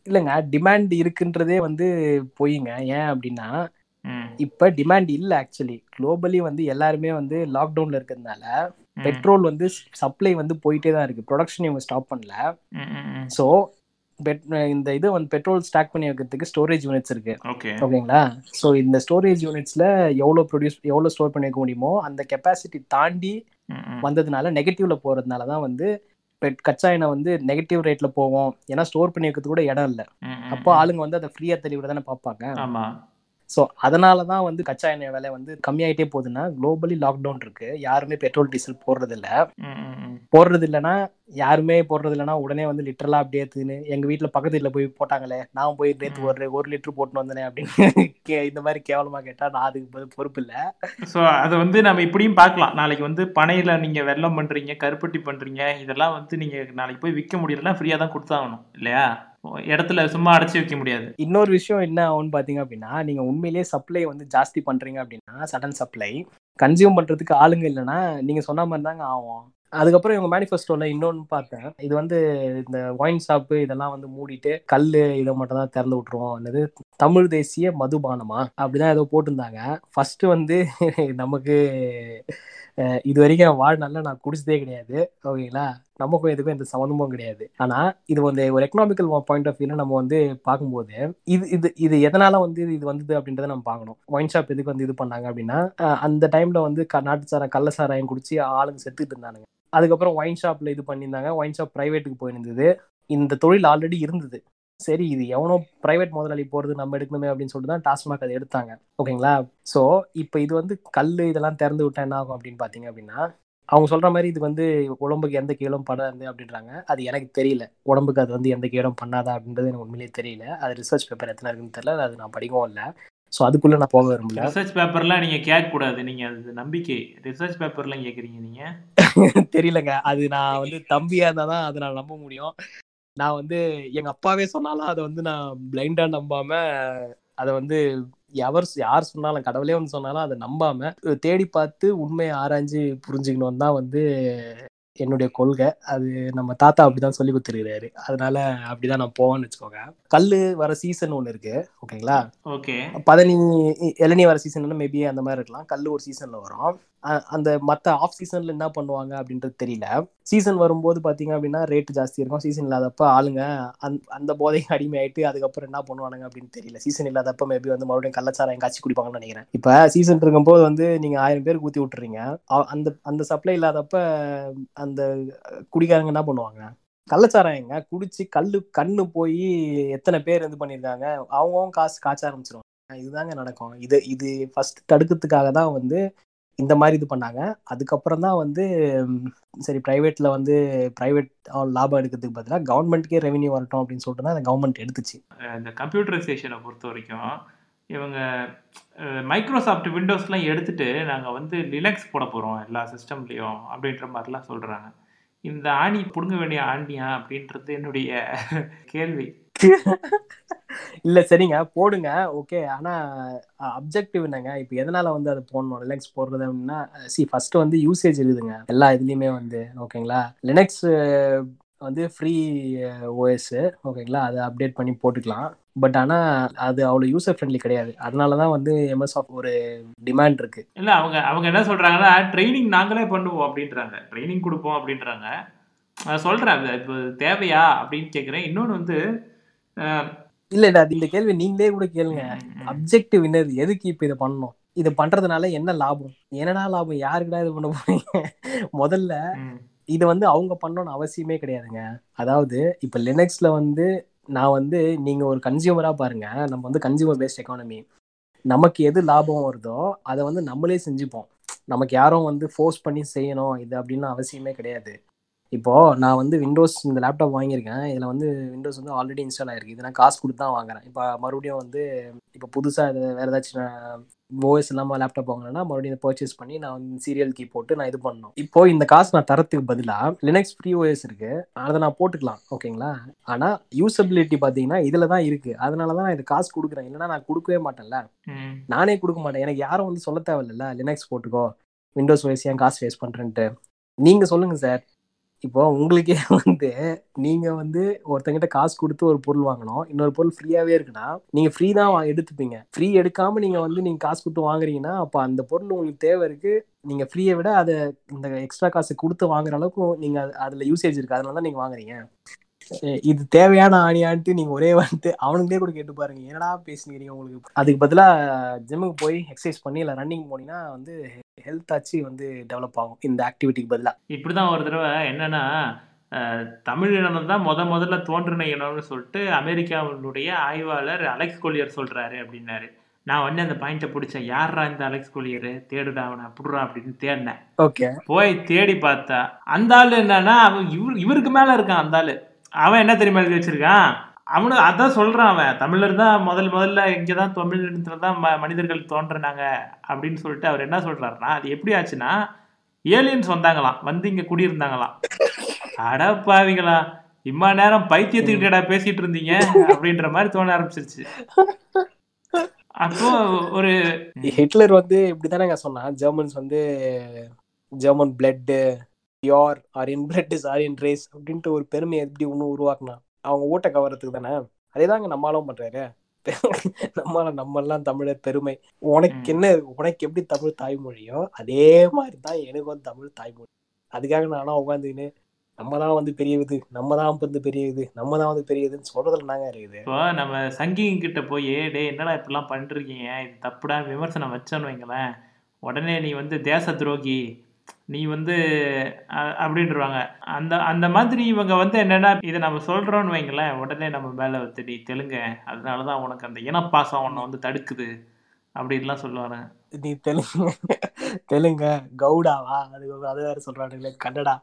இல்லைங்க டிமாண்ட் இருக்குன்றதே வந்து பொய்ங்க. ஏன் அப்படின்னா இப்ப டிமாண்ட் இல்ல ஆக்சுவலி குளோபலி வந்து எல்லாருமே வந்து லாக்டவுன்ல இருக்கிறதுனால பெட்ரோல் வந்து சப்ளை வந்து போயிட்டே தான் இருக்கு. ப்ரொடக்ஷன் இவங்க ஸ்டாப் பண்ணல. ஸோ இந்த இது வந்து பெட்ரோல் ஸ்டாக் பண்ணி வைக்கிறதுக்கு ஸ்டோரேஜ் யூனிட்ஸ் இருக்கு. ஓகே ஓகேங்களா? ஸோ இந்த ஸ்டோரேஜ் யூனிட்ஸ்ல எவ்வளோ ப்ரொடியூஸ் எவ்வளோ ஸ்டோர் பண்ணி வைக்க முடியுமோ அந்த கெப்பாசிட்டி தாண்டி. வந்ததுனால நெகட்டிவ்ல போறதுனால தான் வந்து கச்சா எண்ணெய் வந்து நெகட்டிவ் ரேட்ல போகும் ஏன்னா ஸ்டோர் பண்ணி வைக்கிறது கூட இடம் இல்லை. அப்போ. ஆளுங்க வந்து அதை ஃப்ரீயா தெளிவிட தானே பார்ப்பாங்க. ஸோ அதனால தான் வந்து கச்சா எண்ணெய் விலை வந்து கம்மியாயிட்டே போகுதுன்னா குளோபலி லாக்டவுன் இருக்கு. யாருமே பெட்ரோல் டீசல் போடுறது இல்ல. போடுறது இல்லைன்னா யாருமே போடுறது இல்லைன்னா உடனே வந்து லிட்டரலா அப்படியே எடுத்துன்னு எங்க வீட்டுல பக்கத்து வீட்டுல போய் போட்டாங்களே நான் போய் நேற்று ஒரு ஒரு லிட்டர் போட்டு வந்தேனே அப்படின்னு கே- இந்த மாதிரி கேவலமா கேட்டா நான் அதுக்கு பொறுப்பு இல்ல. ஸோ அதை வந்து நம்ம இப்படியும் பார்க்கலாம். நாளைக்கு வந்து பனையில நீங்க வெள்ளம் பண்றீங்க கருப்பட்டி பண்றீங்க இதெல்லாம் வந்து நீங்க நாளைக்கு போய் விற்க முடியலன்னா ஃப்ரீயா தான் கொடுத்தாகணும் இல்லையா? இடத்துல சும்மா அடைச்சி வைக்க முடியாது. இன்னொரு விஷயம் என்ன ஆகும்னு பார்த்தீங்க அப்படின்னா நீங்கள் உண்மையிலேயே சப்ளை வந்து ஜாஸ்தி பண்ணுறீங்க அப்படின்னா சடன் சப்ளை கன்சியூம் பண்ணுறதுக்கு ஆளுங்க இல்லைன்னா நீங்கள் சொன்ன மாதிரி தாங்க ஆகும். அதுக்கப்புறம் இவங்க மேனிஃபெஸ்டோவில் இன்னொன்று பார்த்தேன். இது வந்து இந்த ஒயின் ஷாப்பு இதெல்லாம் வந்து மூடிட்டு கல் இதை மட்டும் தான் திறந்து விட்டுருவோம். என்னது? தமிழ் தேசிய மதுபானமா? அப்படிதான் ஏதோ போட்டிருந்தாங்க. ஃபர்ஸ்ட் வந்து நமக்கு இது வரைக்கும் வாழ் நல்லா நான் குடிச்சதே கிடையாது. ஓகேங்களா? நமக்கும் இதுக்கும் எந்த சம்மந்தமும் கிடையாது. ஆனா இது வந்து ஒரு எக்கனாமிக்கல் பாயிண்ட் ஆஃப் வியூல நம்ம வந்து பார்க்கும்போது இது இது இது எதனால வந்து இது வந்தது அப்படின்றத நம்ம பார்க்கணும். ஒயின் ஷாப் எதுக்கு வந்து இது பண்ணாங்க அப்படின்னா அந்த டைம்ல வந்து க- நாட்டு சாரம் கள்ள சாராயம் குடிச்சு ஆளுங்க செத்துட்டு இருந்தானுங்க. அதுக்கப்புறம் ஒயின் ஷாப்ல இது பண்ணியிருந்தாங்க. ஒயின் ஷாப் பிரைவேட்டுக்கு போயிருந்தது. இந்த தொழில் ஆல்ரெடி இருந்தது. சரி இது எவனோ பிரைவேட் முதலாளி போறது நம்ம எடுக்கணுமே அப்படின்னு சொல்லிட்டு தான் டாஸ்மாக் அதை எடுத்தாங்க. ஓகேங்களா? ஸோ இப்போ இது வந்து கல் இதெல்லாம் திறந்து விட்டா என்ன ஆகும் அப்படின்னு பார்த்தீங்க அப்படின்னா அவங்க சொல்ற மாதிரி இது வந்து உடம்புக்கு எந்த கீழும் படாது அப்படின்றாங்க. அது எனக்கு தெரியல. உடம்புக்கு அது வந்து எந்த கீழும் பண்ணாதா அப்படின்றது எனக்கு உண்மையிலேயே தெரியல. அது ரிசர்ச் பேப்பர் எத்தனை இருக்குன்னு தெரியல. அது நான் படிக்கவும் இல்லை. ஸோ அதுக்குள்ள நான் போக விரும்பல. ரிசர்ச் பேப்பர்லாம் நீங்க கேட்க கூடாது நீங்க அது நம்பிக்கை. ரிசர்ச் பேப்பர்லாம் கேக்குறீங்க நீங்க. தெரியலங்க. அது நான் வந்து தம்பியா இருந்தா தான் அதை நான் நம்ப முடியும். நான் வந்து எங்க அப்பாவே சொன்னாலும் அதை வந்து நான் பிளைண்டா நம்பாம அதை வந்து எவர் யார் சொன்னாலும் கடவுளே வந்து சொன்னாலும் அதை நம்பாம தேடி பார்த்து உண்மையை ஆராய்ஞ்சு புரிஞ்சுக்கணும் தான் வந்து என்னுடைய கொள்கை. அது நம்ம தாத்தா அப்படிதான் சொல்லி கொடுத்துருக்காரு அதனால அப்படிதான் நான் போவேன்னு வச்சுக்கோங்க. கல்லு வர சீசன் ஒன்று இருக்கு. ஓகேங்களா ஓகே பதனி இளநீ வர சீசன் மேபி அந்த மாதிரி இருக்கலாம். கல் ஒரு சீசன்ல வரும். அந்த மற்ற ஆஃப் சீசன்ல என்ன பண்ணுவாங்க அப்படின்றது தெரியல. சீசன் வரும்போது பாத்தீங்க அப்படின்னா ரேட் ஜாஸ்தி இருக்கும். சீசன் இல்லாதப்ப ஆளுங்க அந்த அந்த போதைக்கு அடிமையாயிட்டு அதுக்கப்புறம் என்ன பண்ணுவானுங்க அப்படின்னு தெரியல. சீசன் இல்லாதப்ப மேபி வந்து மறுபடியும் கள்ளச்சாராயம் காய்ச்சி குடிப்பாங்கன்னு நினைக்கிறேன். இப்ப சீசன் இருக்கும்போது வந்து நீங்க ஆயிரம் பேருக்கு ஊத்தி விட்டுறீங்க. அந்த அந்த சப்ளை இல்லாதப்ப அந்த குடிக்காரங்க என்ன பண்ணுவாங்க? கள்ளச்சாராயங்க குடிச்சு கல்லு கண்ணு போய் எத்தனை பேர் இது பண்ணியிருக்காங்க? அவங்கவும் காசு காய்ச்ச ஆரம்பிச்சிருவாங்க. இதுதாங்க நடக்கும். இது இது ஃபர்ஸ்ட் தடுக்கிறதுக்காக தான் வந்து இந்த மாதிரி இது பண்ணாங்க. அதுக்கப்புறம் தான் வந்து சரி பிரைவேட்ல வந்து பிரைவேட் லாபம் எடுக்கிறதுக்கு பதிலாக கவர்மெண்ட்டுக்கே ரெவென்யூ வரட்டும் அப்படின்னு சொல்லிட்டு தான் அந்த கவர்மெண்ட் எடுத்துச்சு. இந்த கம்ப்யூட்டரைசேஷனை பொறுத்த வரைக்கும் இவங்க மைக்ரோசாஃப்ட் விண்டோஸ்லாம் எடுத்துட்டு நாங்கள் வந்து லினக்ஸ் போட போகிறோம் எல்லா சிஸ்டம்லேயும் அப்படின்ற மாதிரிலாம் சொல்கிறாங்க இந்த ஆணி பிடுங்க வேண்டிய ஆண்டியா அப்படின்றது என்னுடைய கேள்வி. இல்ல சரிங்க. போடுங்க. ஓகே ஆனா அப்ஜெக்டிவ் என்னங்க? இப்போ எதனால வந்து அது போடணும்? லினக்ஸ் போடுறது அப்படின்னா சி ஃபர்ஸ்ட் வந்து யூசேஜ் இருக்குதுங்க எல்லா இதுலயுமே வந்து ஓகேங்களா லினக்ஸ் வந்து ஃப்ரீ ஓஎஸ் ஓகேங்களா அதை அப்டேட் பண்ணி போட்டுக்கலாம். பட் ஆனா அது அவ்வளோ யூசர் ஃப்ரெண்ட்லி கிடையாது. அதனால தான் வந்து எம்எஸ்ஆஃப் ஒரு டிமாண்ட் இருக்கு. இல்லை அவங்க அவங்க என்ன சொல்கிறாங்கன்னா ட்ரைனிங் நாங்களே பண்ணுவோம் அப்படின்றாங்க. ட்ரைனிங் கொடுப்போம் அப்படின்றாங்க. நான் சொல்கிறேன் இப்போ தேவையா அப்படின்னு கேட்குறேன் இன்னொன்று வந்து இல்ல இல்ல அது இந்த கேள்வி நீங்களே கூட கேளுங்க. அப்ஜெக்டிவ் என்னது? எதுக்கு இப்ப இதை பண்ணணும்? இது பண்றதுனால என்ன லாபம்? என்னடா லாபம்? யாருக்குடா இது பண்ண போறீங்க? முதல்ல இது வந்து அவங்க பண்ணணும்னு அவசியமே கிடையாதுங்க. அதாவது இப்ப லினக்ஸ்ல வந்து நான் வந்து நீங்க ஒரு கன்சியூமரா பாருங்க. நம்ம வந்து கன்சியூமர் பேஸ்ட் எக்கானமி நமக்கு எது லாபம் வருதோ அதை வந்து நம்மளே செஞ்சுப்போம். நமக்கு யாரும் வந்து ஃபோர்ஸ் பண்ணி செய்யணும் இது அப்படின்னு அவசியமே கிடையாது. இப்போ நான் வந்து விண்டோஸ் இந்த லேப்டாப் வாங்கியிருக்கேன். இதில் வந்து விண்டோஸ் வந்து ஆல்ரெடி இன்ஸ்டால் ஆயிருக்கு. இது நான் காசு கொடுத்து தான் வாங்குறேன். இப்போ மறுபடியும் வந்து இப்போ புதுசாக இது வேறு ஏதாச்சும் ஓஎஸ் இல்லாமல் லேப்டாப் வாங்கினேன்னா மறுபடியும் பர்ச்சேஸ் பண்ணி நான் வந்து சீரியல் கீ போட்டு நான் இது பண்ணணும். இப்போ இந்த காசு நான் தரத்துக்கு பதிலாக லினக்ஸ் ஃப்ரீ ஓஎஸ் இருக்கு. அதை நான் போட்டுக்கலாம் ஓகேங்களா? ஆனால் யூசபிலிட்டி பார்த்தீங்கன்னா இதில் தான் இருக்கு. அதனால தான் நான் இது காசு கொடுக்குறேன். இல்லைன்னா நான் கொடுக்கவே மாட்டேன்ல. நானே கொடுக்க மாட்டேன். எனக்கு யாரும் வந்து சொல்ல தேவையில்ல லினக்ஸ் போட்டுக்கோ. விண்டோஸ் ஓஎஸ் ஏன் காசு வேஸ்ட் பண்றேன்ட்டு. நீங்க சொல்லுங்க சார் இப்போ உங்களுக்கே வந்து நீங்க வந்து ஒருத்தங்கிட்ட காசு கொடுத்து ஒரு பொருள் வாங்கணும். இன்னொரு பொருள் ஃப்ரீயாவே இருக்குன்னா நீங்க ஃப்ரீ தான் எடுத்துப்பீங்க. ஃப்ரீ எடுக்காம நீங்க வந்து நீங்க காசு கொடுத்து வாங்குறீங்கன்னா அப்ப அந்த பொருள் உங்களுக்கு தேவை இருக்கு. நீங்க ஃப்ரீயை விட அதை இந்த எக்ஸ்ட்ரா காசு கொடுத்து வாங்குற அளவுக்கு நீங்க அதுல யூசேஜ் இருக்கு. அதனால தான் நீங்க வாங்குறீங்க. இது தேவையான ஆணியான்ட்டு நீங்க ஒரே வந்து அவனுங்களே கூட கேட்டு பாருங்க. என்னடா பேசுனீங்க உங்களுக்கு? அதுக்கு பதிலா ஜிம்முக்கு போய் எக்ஸசைஸ் பண்ணி இல்லை ரன்னிங் போனீங்கன்னா வந்து ஹெல்த் ஆச்சு வந்து டெவலப் ஆகும். இந்த ஆக்டிவிட்டிக்கு பதிலா. இப்படிதான் ஒரு தடவை என்னன்னா தமிழ் இனம் தான் முத முதல்ல தோன்றின இனம்னு சொல்லிட்டு அமெரிக்காவினுடைய ஆய்வாளர் அலெக்ஸ் கொலியர் சொல்றாரு அப்படின்னாரு. நான் வந்து அந்த பாயிண்ட்டை பிடிச்சேன். யாரா இந்த அலெக்ஸ் கொலியர்? தேடுடா அவனை புடுறா அப்படின்னு தேடினேன். ஓகே போய் தேடி பார்த்தா அந்த ஆள் என்னன்னா அவன் இவர் இவருக்கு மேல இருக்கான் அந்த ஆளு. அவன் என்ன தெரியுமா எழுதி வச்சிருக்கான்? அவனு அதான் சொல்றான் அவன். தமிழர் தான் முதல் முதல்ல இங்கதான் தமிழ் இனத்துல தான் ம- மனிதர்கள் தோன்றினாங்க அப்படின்னு சொல்லிட்டு அவர் என்ன சொல்றாருன்னா அது எப்படி ஆச்சுன்னா ஏலியன்ஸ் வந்தாங்களாம். வந்து இங்கே குடியிருந்தாங்களாம். அட இம்மா நேரம் பைத்தியத்துக்கிட்டடா பேசிட்டு இருந்தீங்க அப்படின்ற மாதிரி தோண ஆரம்பிச்சிருச்சு. அப்போ ஒரு ஹிட்லர் வந்து இப்படிதானேங்க சொன்னான். ஜெர்மன்ஸ் வந்து German blood pure Aryan blood is Aryan race அப்படின்ட்டு ஒரு பெருமையை எப்படி இன்னும் உருவாக்குனா அவங்க ஓட்டை கவரத்துக்கு தானே? அதேதாங்க நம்மளும் பண்றாரு. நம்மளால நம்ம எல்லாம் தமிழர் பெருமை. உனக்கு என்ன உனக்கு எப்படி தமிழ் தாய்மொழியோ அதே மாதிரி தான் எனக்கும் தமிழ் தாய்மொழி. அதுக்காக நானும் உட்காந்துக்கின்னு நம்ம தான் வந்து பெரிய இது நம்ம தான் வந்து பெரிய இது நம்ம தான் வந்து பெரிய இதுன்னு சொல்றதுல நாங்க இருக்குது இப்போ நம்ம சங்கிங்க கிட்ட போய் டேய் என்னடா இப்படிலாம் பண்ணிருக்கீங்க இது தப்புடா விமர்சனம் வச்சோன்னு வைங்களேன். உடனே நீ வந்து தேச துரோகி நீ வந்து அப்படின்றவாங்க அந்த அந்த மாதிரி இவங்க வந்து என்னென்னா இதை நம்ம சொல்கிறோன்னு வைங்களேன் உடனே நம்ம மேலே வந்து நீ தெலுங்க அதனாலதான் உனக்கு அந்த இனப்பாசம் உன்னை வந்து தடுக்குது அப்படின்லாம் சொல்லுவாங்க நீ தெலுங்கு தெலுங்க கவுடாவா? அது அது வேற சொல்றானுங்களே கன்னடா.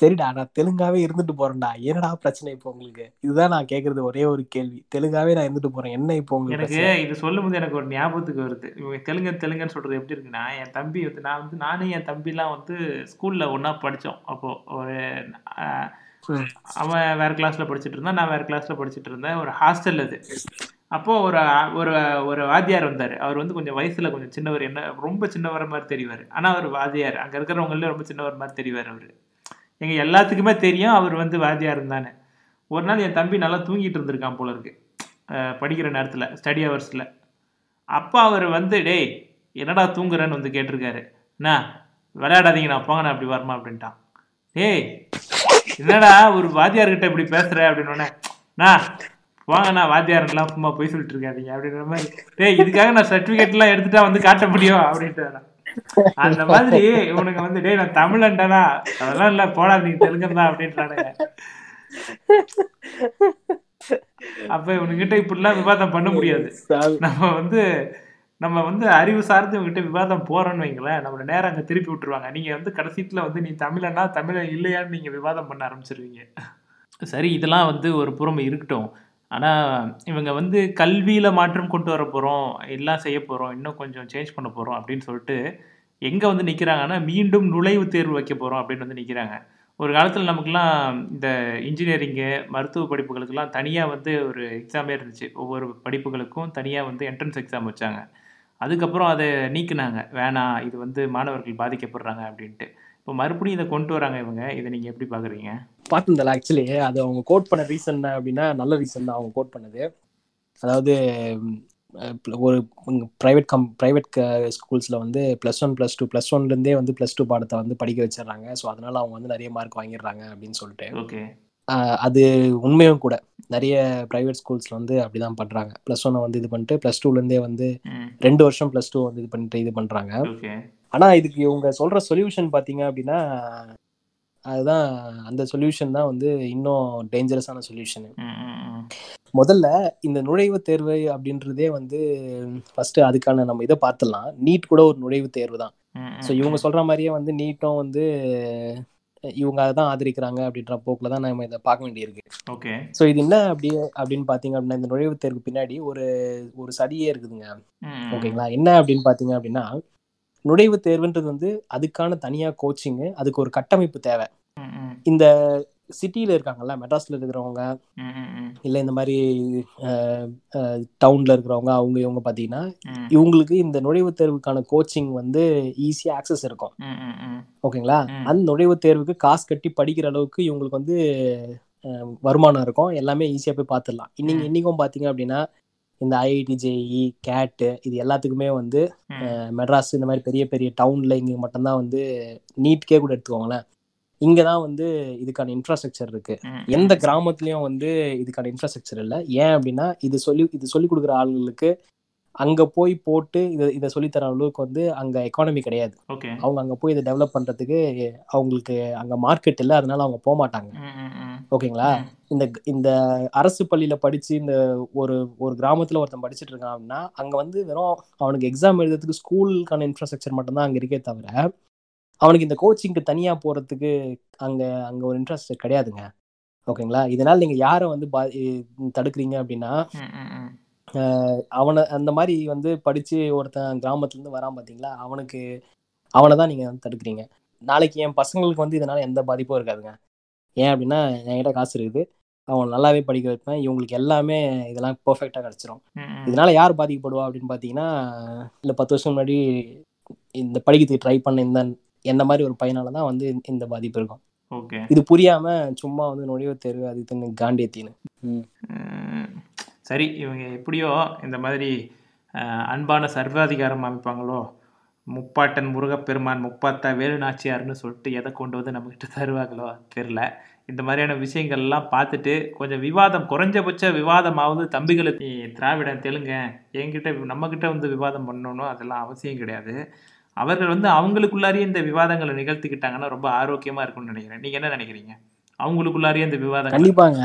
சரிடா நான் தெலுங்காவே இருந்துட்டு போறேன்டா. என்னடா பிரச்சனை இப்போ உங்களுக்கு? இதுதான் நான் கேக்குறது ஒரே ஒரு கேள்வி. தெலுங்காவே நான் இருந்துட்டு போறேன். என்ன இப்போ உங்களுக்கு எனக்கு? இது சொல்லும்போது எனக்கு ஒரு ஞாபகத்துக்கு வருது. இவங்க தெலுங்கு தெலுங்குன்னு சொல்றது எப்படி இருக்குன்னா என் தம்பி வந்து நான் வந்து நானும் என் தம்பிலாம் வந்து ஸ்கூல்ல ஒண்ணா படிச்சோம். அப்போ ஒரு. அவன் வேற கிளாஸ்ல படிச்சுட்டு இருந்தான் நான் வேற கிளாஸ்ல படிச்சுட்டு இருந்தேன். ஒரு ஹாஸ்டல் அது. அப்போது ஒரு ஒரு ஒரு வாத்தியார் வந்தார். அவர் வந்து கொஞ்சம் வயசில் கொஞ்சம் சின்னவர் என்ன ரொம்ப சின்னவர் மாதிரி தெரிவார். ஆனால் அவர் வாத்தியார். அங்கே இருக்கிறவங்களே ரொம்ப சின்னவர் மாதிரி தெரிவார் அவர். எங்கள் எல்லாத்துக்குமே தெரியும் அவர் வந்து வாத்தியார் இருந்தானே ஒரு நாள் என் தம்பி நல்லா தூங்கிட்டு இருந்திருக்கான் போல இருக்கு. படிக்கிற நேரத்தில் ஸ்டடி ஹவர்ஸில் அப்பா அவர் வந்து டேய் என்னடா தூங்குறேன்னு வந்து கேட்டிருக்காரு. என்ன விளையாடாதீங்க நான் போங்க நான் அப்படி வரமா? அப்படின்ட்டான். டேய் என்னடா ஒரு வாத்தியார்கிட்ட இப்படி பேசுகிற அப்படின்னு நான் போங்கண்ணா வாத்தியாரெல்லாம் சும்மா போய் சொல்லிட்டு இருக்காதீங்க அப்படின்ற மாதிரி. டேய் இதுக்காக நான் சர்டிபிகேட்லாம் எடுத்துட்டா வந்து காட்ட முடியும் அப்படின்ட்டு அந்த மாதிரி இவனுங்க வந்து டேய் நான் தமிழன்டனா அதெல்லாம் இல்ல போடா நீ தெலுங்கன் அப்படின்றானுங்க. அப்ப இவனுங்கிட்ட இப்படிலாம் விவாதம் பண்ண முடியாது. நம்ம வந்து நம்ம வந்து அறிவு சார்ந்து இவங்ககிட்ட விவாதம் போறோம்னு வைங்களேன் நம்மள நேரம் அங்க திருப்பி விட்டுருவாங்க. நீங்க வந்து கடைசித்துல வந்து நீ தமிழனா தமிழன் இல்லையான்னு நீங்க விவாதம் பண்ண ஆரம்பிச்சிருவீங்க. சரி இதெல்லாம் வந்து ஒரு புறம் இருக்கட்டும். ஆனால் இவங்க வந்து கல்வியில் மாற்றம் கொண்டு வர போகிறோம் எல்லாம் செய்ய போகிறோம் இன்னும் கொஞ்சம் சேஞ்ச் பண்ண போகிறோம் அப்படின்னு சொல்லிட்டு எங்கே வந்து நிற்கிறாங்கன்னா மீண்டும் நுழைவுத் தேர்வு வைக்க போகிறோம் அப்படின்னு வந்து நிற்கிறாங்க ஒரு காலத்தில் நமக்குலாம் இந்த இன்ஜினியரிங்கு மருத்துவ படிப்புகளுக்கெல்லாம் தனியாக வந்து ஒரு எக்ஸாமே இருந்துச்சு. ஒவ்வொரு படிப்புகளுக்கும் தனியாக வந்து என்ட்ரன்ஸ் எக்ஸாம் வச்சாங்க. அதுக்கப்புறம் அதை நீக்கினாங்க. வேணாம் இது வந்து மாணவர்கள் பாதிக்கப்படுறாங்க அப்படின்ட்டு. இப்போ மறுபடியும் இதை கொண்டு வராங்க இவங்க. இதை நீங்க எப்படி பாக்குறீங்க? பார்த்துருந்தல ஆக்சுவலி அது அவங்க கோட் பண்ண ரீசன் அப்படின்னா நல்ல ரீசன் தான் அவங்க கோட் பண்ணது. அதாவது ஒரு ப்ரைவேட் கம் ப்ரைவேட் ஸ்கூல்ஸில் வந்து plus one plus two plus ஒன்லேருந்தே வந்து ப்ளஸ் டூ பாடத்தை வந்து படிக்க வச்சிடுறாங்க. ஸோ அதனால அவங்க வந்து நிறைய மார்க் வாங்கிடுறாங்க அப்படின்னு சொல்லிட்டு. ஓகே அது உண்மையும் கூட. நிறைய ப்ரைவேட் ஸ்கூல்ஸில் வந்து அப்படிதான் பண்ணுறாங்க ப்ளஸ் ஒன்னை வந்து இது பண்ணிட்டு ப்ளஸ் டூலேருந்தே வந்து ம். ரெண்டு வருஷம் ப்ளஸ் டூ வந்து இது பண்ணிட்டு இது பண்ணுறாங்க ஆனால் இதுக்கு இவங்க சொல்கிற சொல்யூஷன் பார்த்தீங்க அப்படின்னா அதுதான் அந்த சொல்யூஷன் தான் வந்து இன்னும் டேஞ்சரஸான சொல்யூஷன் முதல்ல இந்த நுழைவுத் தேர்வு அப்படின்றதே வந்து ஃபர்ஸ்ட் அதுக்கான நம்ம இதை பார்த்துடலாம். நீட் கூட ஒரு நுழைவுத் தேர்வு தான். ஸோ இவங்க சொல்ற மாதிரியே வந்து நீட்டும் வந்து இவங்க அதை தான் ஆதரிக்கிறாங்க அப்படின்ற போக்கில் தான் நம்ம இதை பார்க்க வேண்டியிருக்கு. ஓகே. ஸோ இது என்ன அப்படி அப்படின்னு பார்த்தீங்க அப்படின்னா இந்த நுழைவுத் தேர்வு பின்னாடி ஒரு ஒரு சதியே இருக்குதுங்க. ஓகேங்களா? என்ன அப்படின்னு பார்த்தீங்க அப்படின்னா நுழைவுத் தேர்வுன்றது வந்து அதுக்கான தனியாக கோச்சிங்கு அதுக்கு ஒரு கட்டமைப்பு தேவை. இந்த சிட்டியில் இருக்காங்கல்ல மெட்ராஸில் இருக்கிறவங்க இல்லை இந்த மாதிரி டவுனில் இருக்கிறவங்க அவங்க இவங்க பார்த்தீங்கன்னா இவங்களுக்கு இந்த நுழைவுத் தேர்வுக்கான கோச்சிங் வந்து ஈஸியாக ஆக்சஸ் இருக்கும். ஓகேங்களா. அந்த நுழைவுத் தேர்வுக்கு காசு கட்டி படிக்கிற அளவுக்கு இவங்களுக்கு வந்து வருமானம் இருக்கும். எல்லாமே ஈஸியாக போய் பார்த்துடலாம். இன்னைக்கு இன்னைக்கும் பார்த்தீங்க அப்படின்னா இந்த ஐஐடி ஜேஇ கேட்டு இது எல்லாத்துக்குமே வந்து மெட்ராஸ் இந்த மாதிரி பெரிய பெரிய டவுன்ல இங்கே மட்டும்தான் வந்து நீட்கே கூட எடுத்துக்கோங்களேன். இங்கே தான் வந்து இதுக்கான இன்ஃப்ராஸ்ட்ரக்சர் இருக்கு. எந்த கிராமத்துலயும் வந்து இதுக்கான இன்ஃப்ராஸ்ட்ரக்சர் இல்லை. ஏன் அப்படின்னா இது சொல்லி இது சொல்லி கொடுக்குற ஆளுங்களுக்கு அங்க போய் போட்டு இதை இதை சொல்லித்தர அளவுக்கு வந்து அங்க எக்கானமி கிடையாது. அவங்க அங்க போய் இதை டெவலப் பண்றதுக்கு அவங்களுக்கு அங்க மார்க்கெட் இல்லை அதனால அவங்க போக மாட்டாங்க. ஓகேங்களா. இந்த இந்த அரசு பள்ளியில படிச்சு இந்த ஒரு ஒரு கிராமத்துல ஒருத்தன் படிச்சுட்டு இருக்கான் அப்படின்னா அங்க வந்து வெறும் அவனுக்கு எக்ஸாம் எழுதுறதுக்கு ஸ்கூலுக்கான இன்ஃப்ராஸ்ட்ரக்சர் மட்டும்தான் அங்க இருக்கே தவிர அவனுக்கு இந்த கோச்சிங்க்கு தனியா போறதுக்கு அங்க அங்க ஒரு இன்ட்ரெஸ்ட் கிடையாதுங்க. ஓகேங்களா? இதனால நீங்க யாரை வந்து தடுக்கிறீங்க அப்படின்னா அவனை அந்த மாதிரி வந்து படிச்சு ஒருத்தன் கிராமத்துல இருந்து வரான் பாத்தீங்களா? அவனுக்கு அவனை தான் நீங்க வந்து தடுக்கிறீங்க. நாளைக்கு என் பசங்களுக்கு வந்து இதனால எந்த பாதிப்பும் இருக்காதுங்க. ஏன் அப்படின்னா என்கிட்ட காசு இருக்குது. அவன் நல்லாவே படிக்க வைப்பேன். இவங்களுக்கு எல்லாமே இதெல்லாம் பெர்ஃபெக்டாக கிடச்சிரும். இதனால யார் பாதிக்கப்படுவா அப்படின்னு பார்த்தீங்கன்னா இல்லை பத்து வருஷம் முன்னாடி இந்த படிக்கிறதுக்கு ட்ரை பண்ண இந்த என்ன மாதிரி ஒரு பையனால தான் வந்து இந்த பாதிப்பு இருக்கும். இது புரியாம சும்மா வந்து நுழைவுத் தேர்வு அது காண்டியத்தின்னு சரி இவங்க எப்படியோ இந்த மாதிரி அன்பான சர்வாதிகாரம் அமைப்பாங்களோ முப்பாட்டன் முருகப்பெருமான் முப்பாத்தா வேலு நாச்சியார்னு சொல்லிட்டு எதை கொண்டு வந்து நம்மக்கிட்ட தருவாங்களோ தெரில இந்த மாதிரியான விஷயங்கள்லாம் பார்த்துட்டு கொஞ்சம் விவாதம் குறைஞ்சபட்ச விவாதமாவது தம்பிகளுக்கு. திராவிடம் திராவிடன் தெலுங்க என்கிட்ட நம்மக்கிட்ட வந்து விவாதம் பண்ணணும் அதெல்லாம் அவசியம் கிடையாது. அவர்கள் வந்து அவங்களுக்குள்ளாரியே இந்த விவாதங்களை நிகழ்த்திக்கிட்டாங்கன்னா ரொம்ப ஆரோக்கியமாக இருக்கும்னு நினைக்கிறேன். நீங்க என்ன நினைக்கிறீங்க? அவங்களுக்குள்ளாரியே இந்த விவாதம் கண்டிப்பாங்க.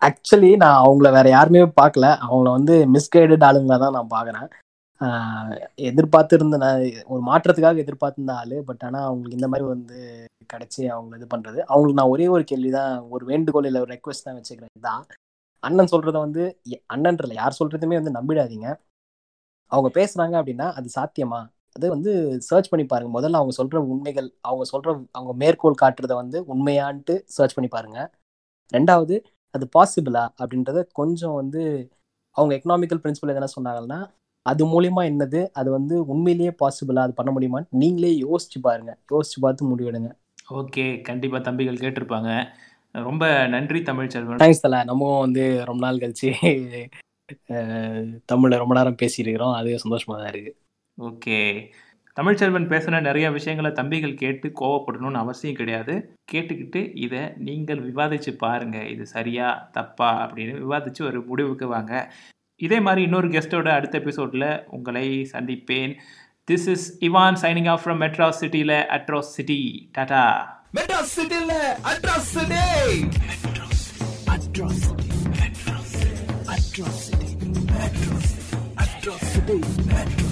ஆக்சுவலி நான் அவங்கள வேற யாருமே பார்க்கல. அவங்கள வந்து மிஸ்கைடட் ஆளுங்களா தான் நான் பார்க்குறேன். எதிர்பார்த்துருந்த நான் ஒரு மாற்றத்துக்காக எதிர்பார்த்துருந்த ஆளு. பட் ஆனால் அவங்களுக்கு இந்த மாதிரி வந்து கிடைச்சி அவங்க இது பண்ணுறது அவங்களுக்கு நான் ஒரே ஒரு கேள்வி தான் ஒரு வேண்டுகோள் இல்லை ஒரு ரெக்வஸ்ட் தான் வச்சுக்கிறேன். தான் அண்ணன் சொல்கிறத வந்து எ- அண்ணன்றல யார் சொல்கிறதுமே வந்து நம்பிடாதீங்க. அவங்க பேசுகிறாங்க அப்படின்னா அது சாத்தியமா? அது வந்து சர்ச் பண்ணி பாருங்க. முதல்ல அவங்க சொல்கிற உண்மைகள் அவங்க சொல்கிற அவங்க மேற்கோள் காட்டுறத வந்து உண்மையான்ட்டு சர்ச் பண்ணி பாருங்க. ரெண்டாவது அது பாசிபிளா அப்படின்றத கொஞ்சம் வந்து அவங்க எக்கனாமிக்கல் பிரின்சிபல் எதனா சொன்னாங்கன்னா அது மூலியமா என்னது? அது வந்து உண்மையிலேயே பாசிபிளா அது பண்ண முடியுமான்னு நீங்களே யோசிச்சு பாருங்க. யோசிச்சு பார்த்து முடிவெடுங்க. ஓகே. கண்டிப்பா தம்பிகள் கேட்டிருப்பாங்க. ரொம்ப நன்றி தமிழ்ச்செல்வன் தேங்க்ஸ் தல. நம்மவும் வந்து ரொம்ப நாள் கழிச்சு தமிழ்ல ரொம்ப நேரம் பேசியிருக்கிறோம். அது சந்தோஷமா தான் இருக்கு. ஓகே. தமிழ்ச்செல்வன் பேசின நிறைய விஷயங்களை தம்பிகள் கேட்டு கோவப்படணும்னு அவசியம் கிடையாது. கேட்டுக்கிட்டு இதை நீங்கள் விவாதிச்சு பாருங்க. இது சரியா தப்பா அப்படின்னு விவாதிச்சு ஒரு முடிவுக்கு வாங்க. இதே மாதிரி இன்னொரு கெஸ்ட்டோட அடுத்த எபிசோடில் உங்களை சந்திப்பேன். This is Ivan signing off from Madras சிட்டியில் அட்ராஸ் சிட்டி டாடா மெட்ராஸ் சிட்டில அட்ராசிட்டி அட்ராசிட்டி அட்ராசிட்டி அட்ராசிட்டி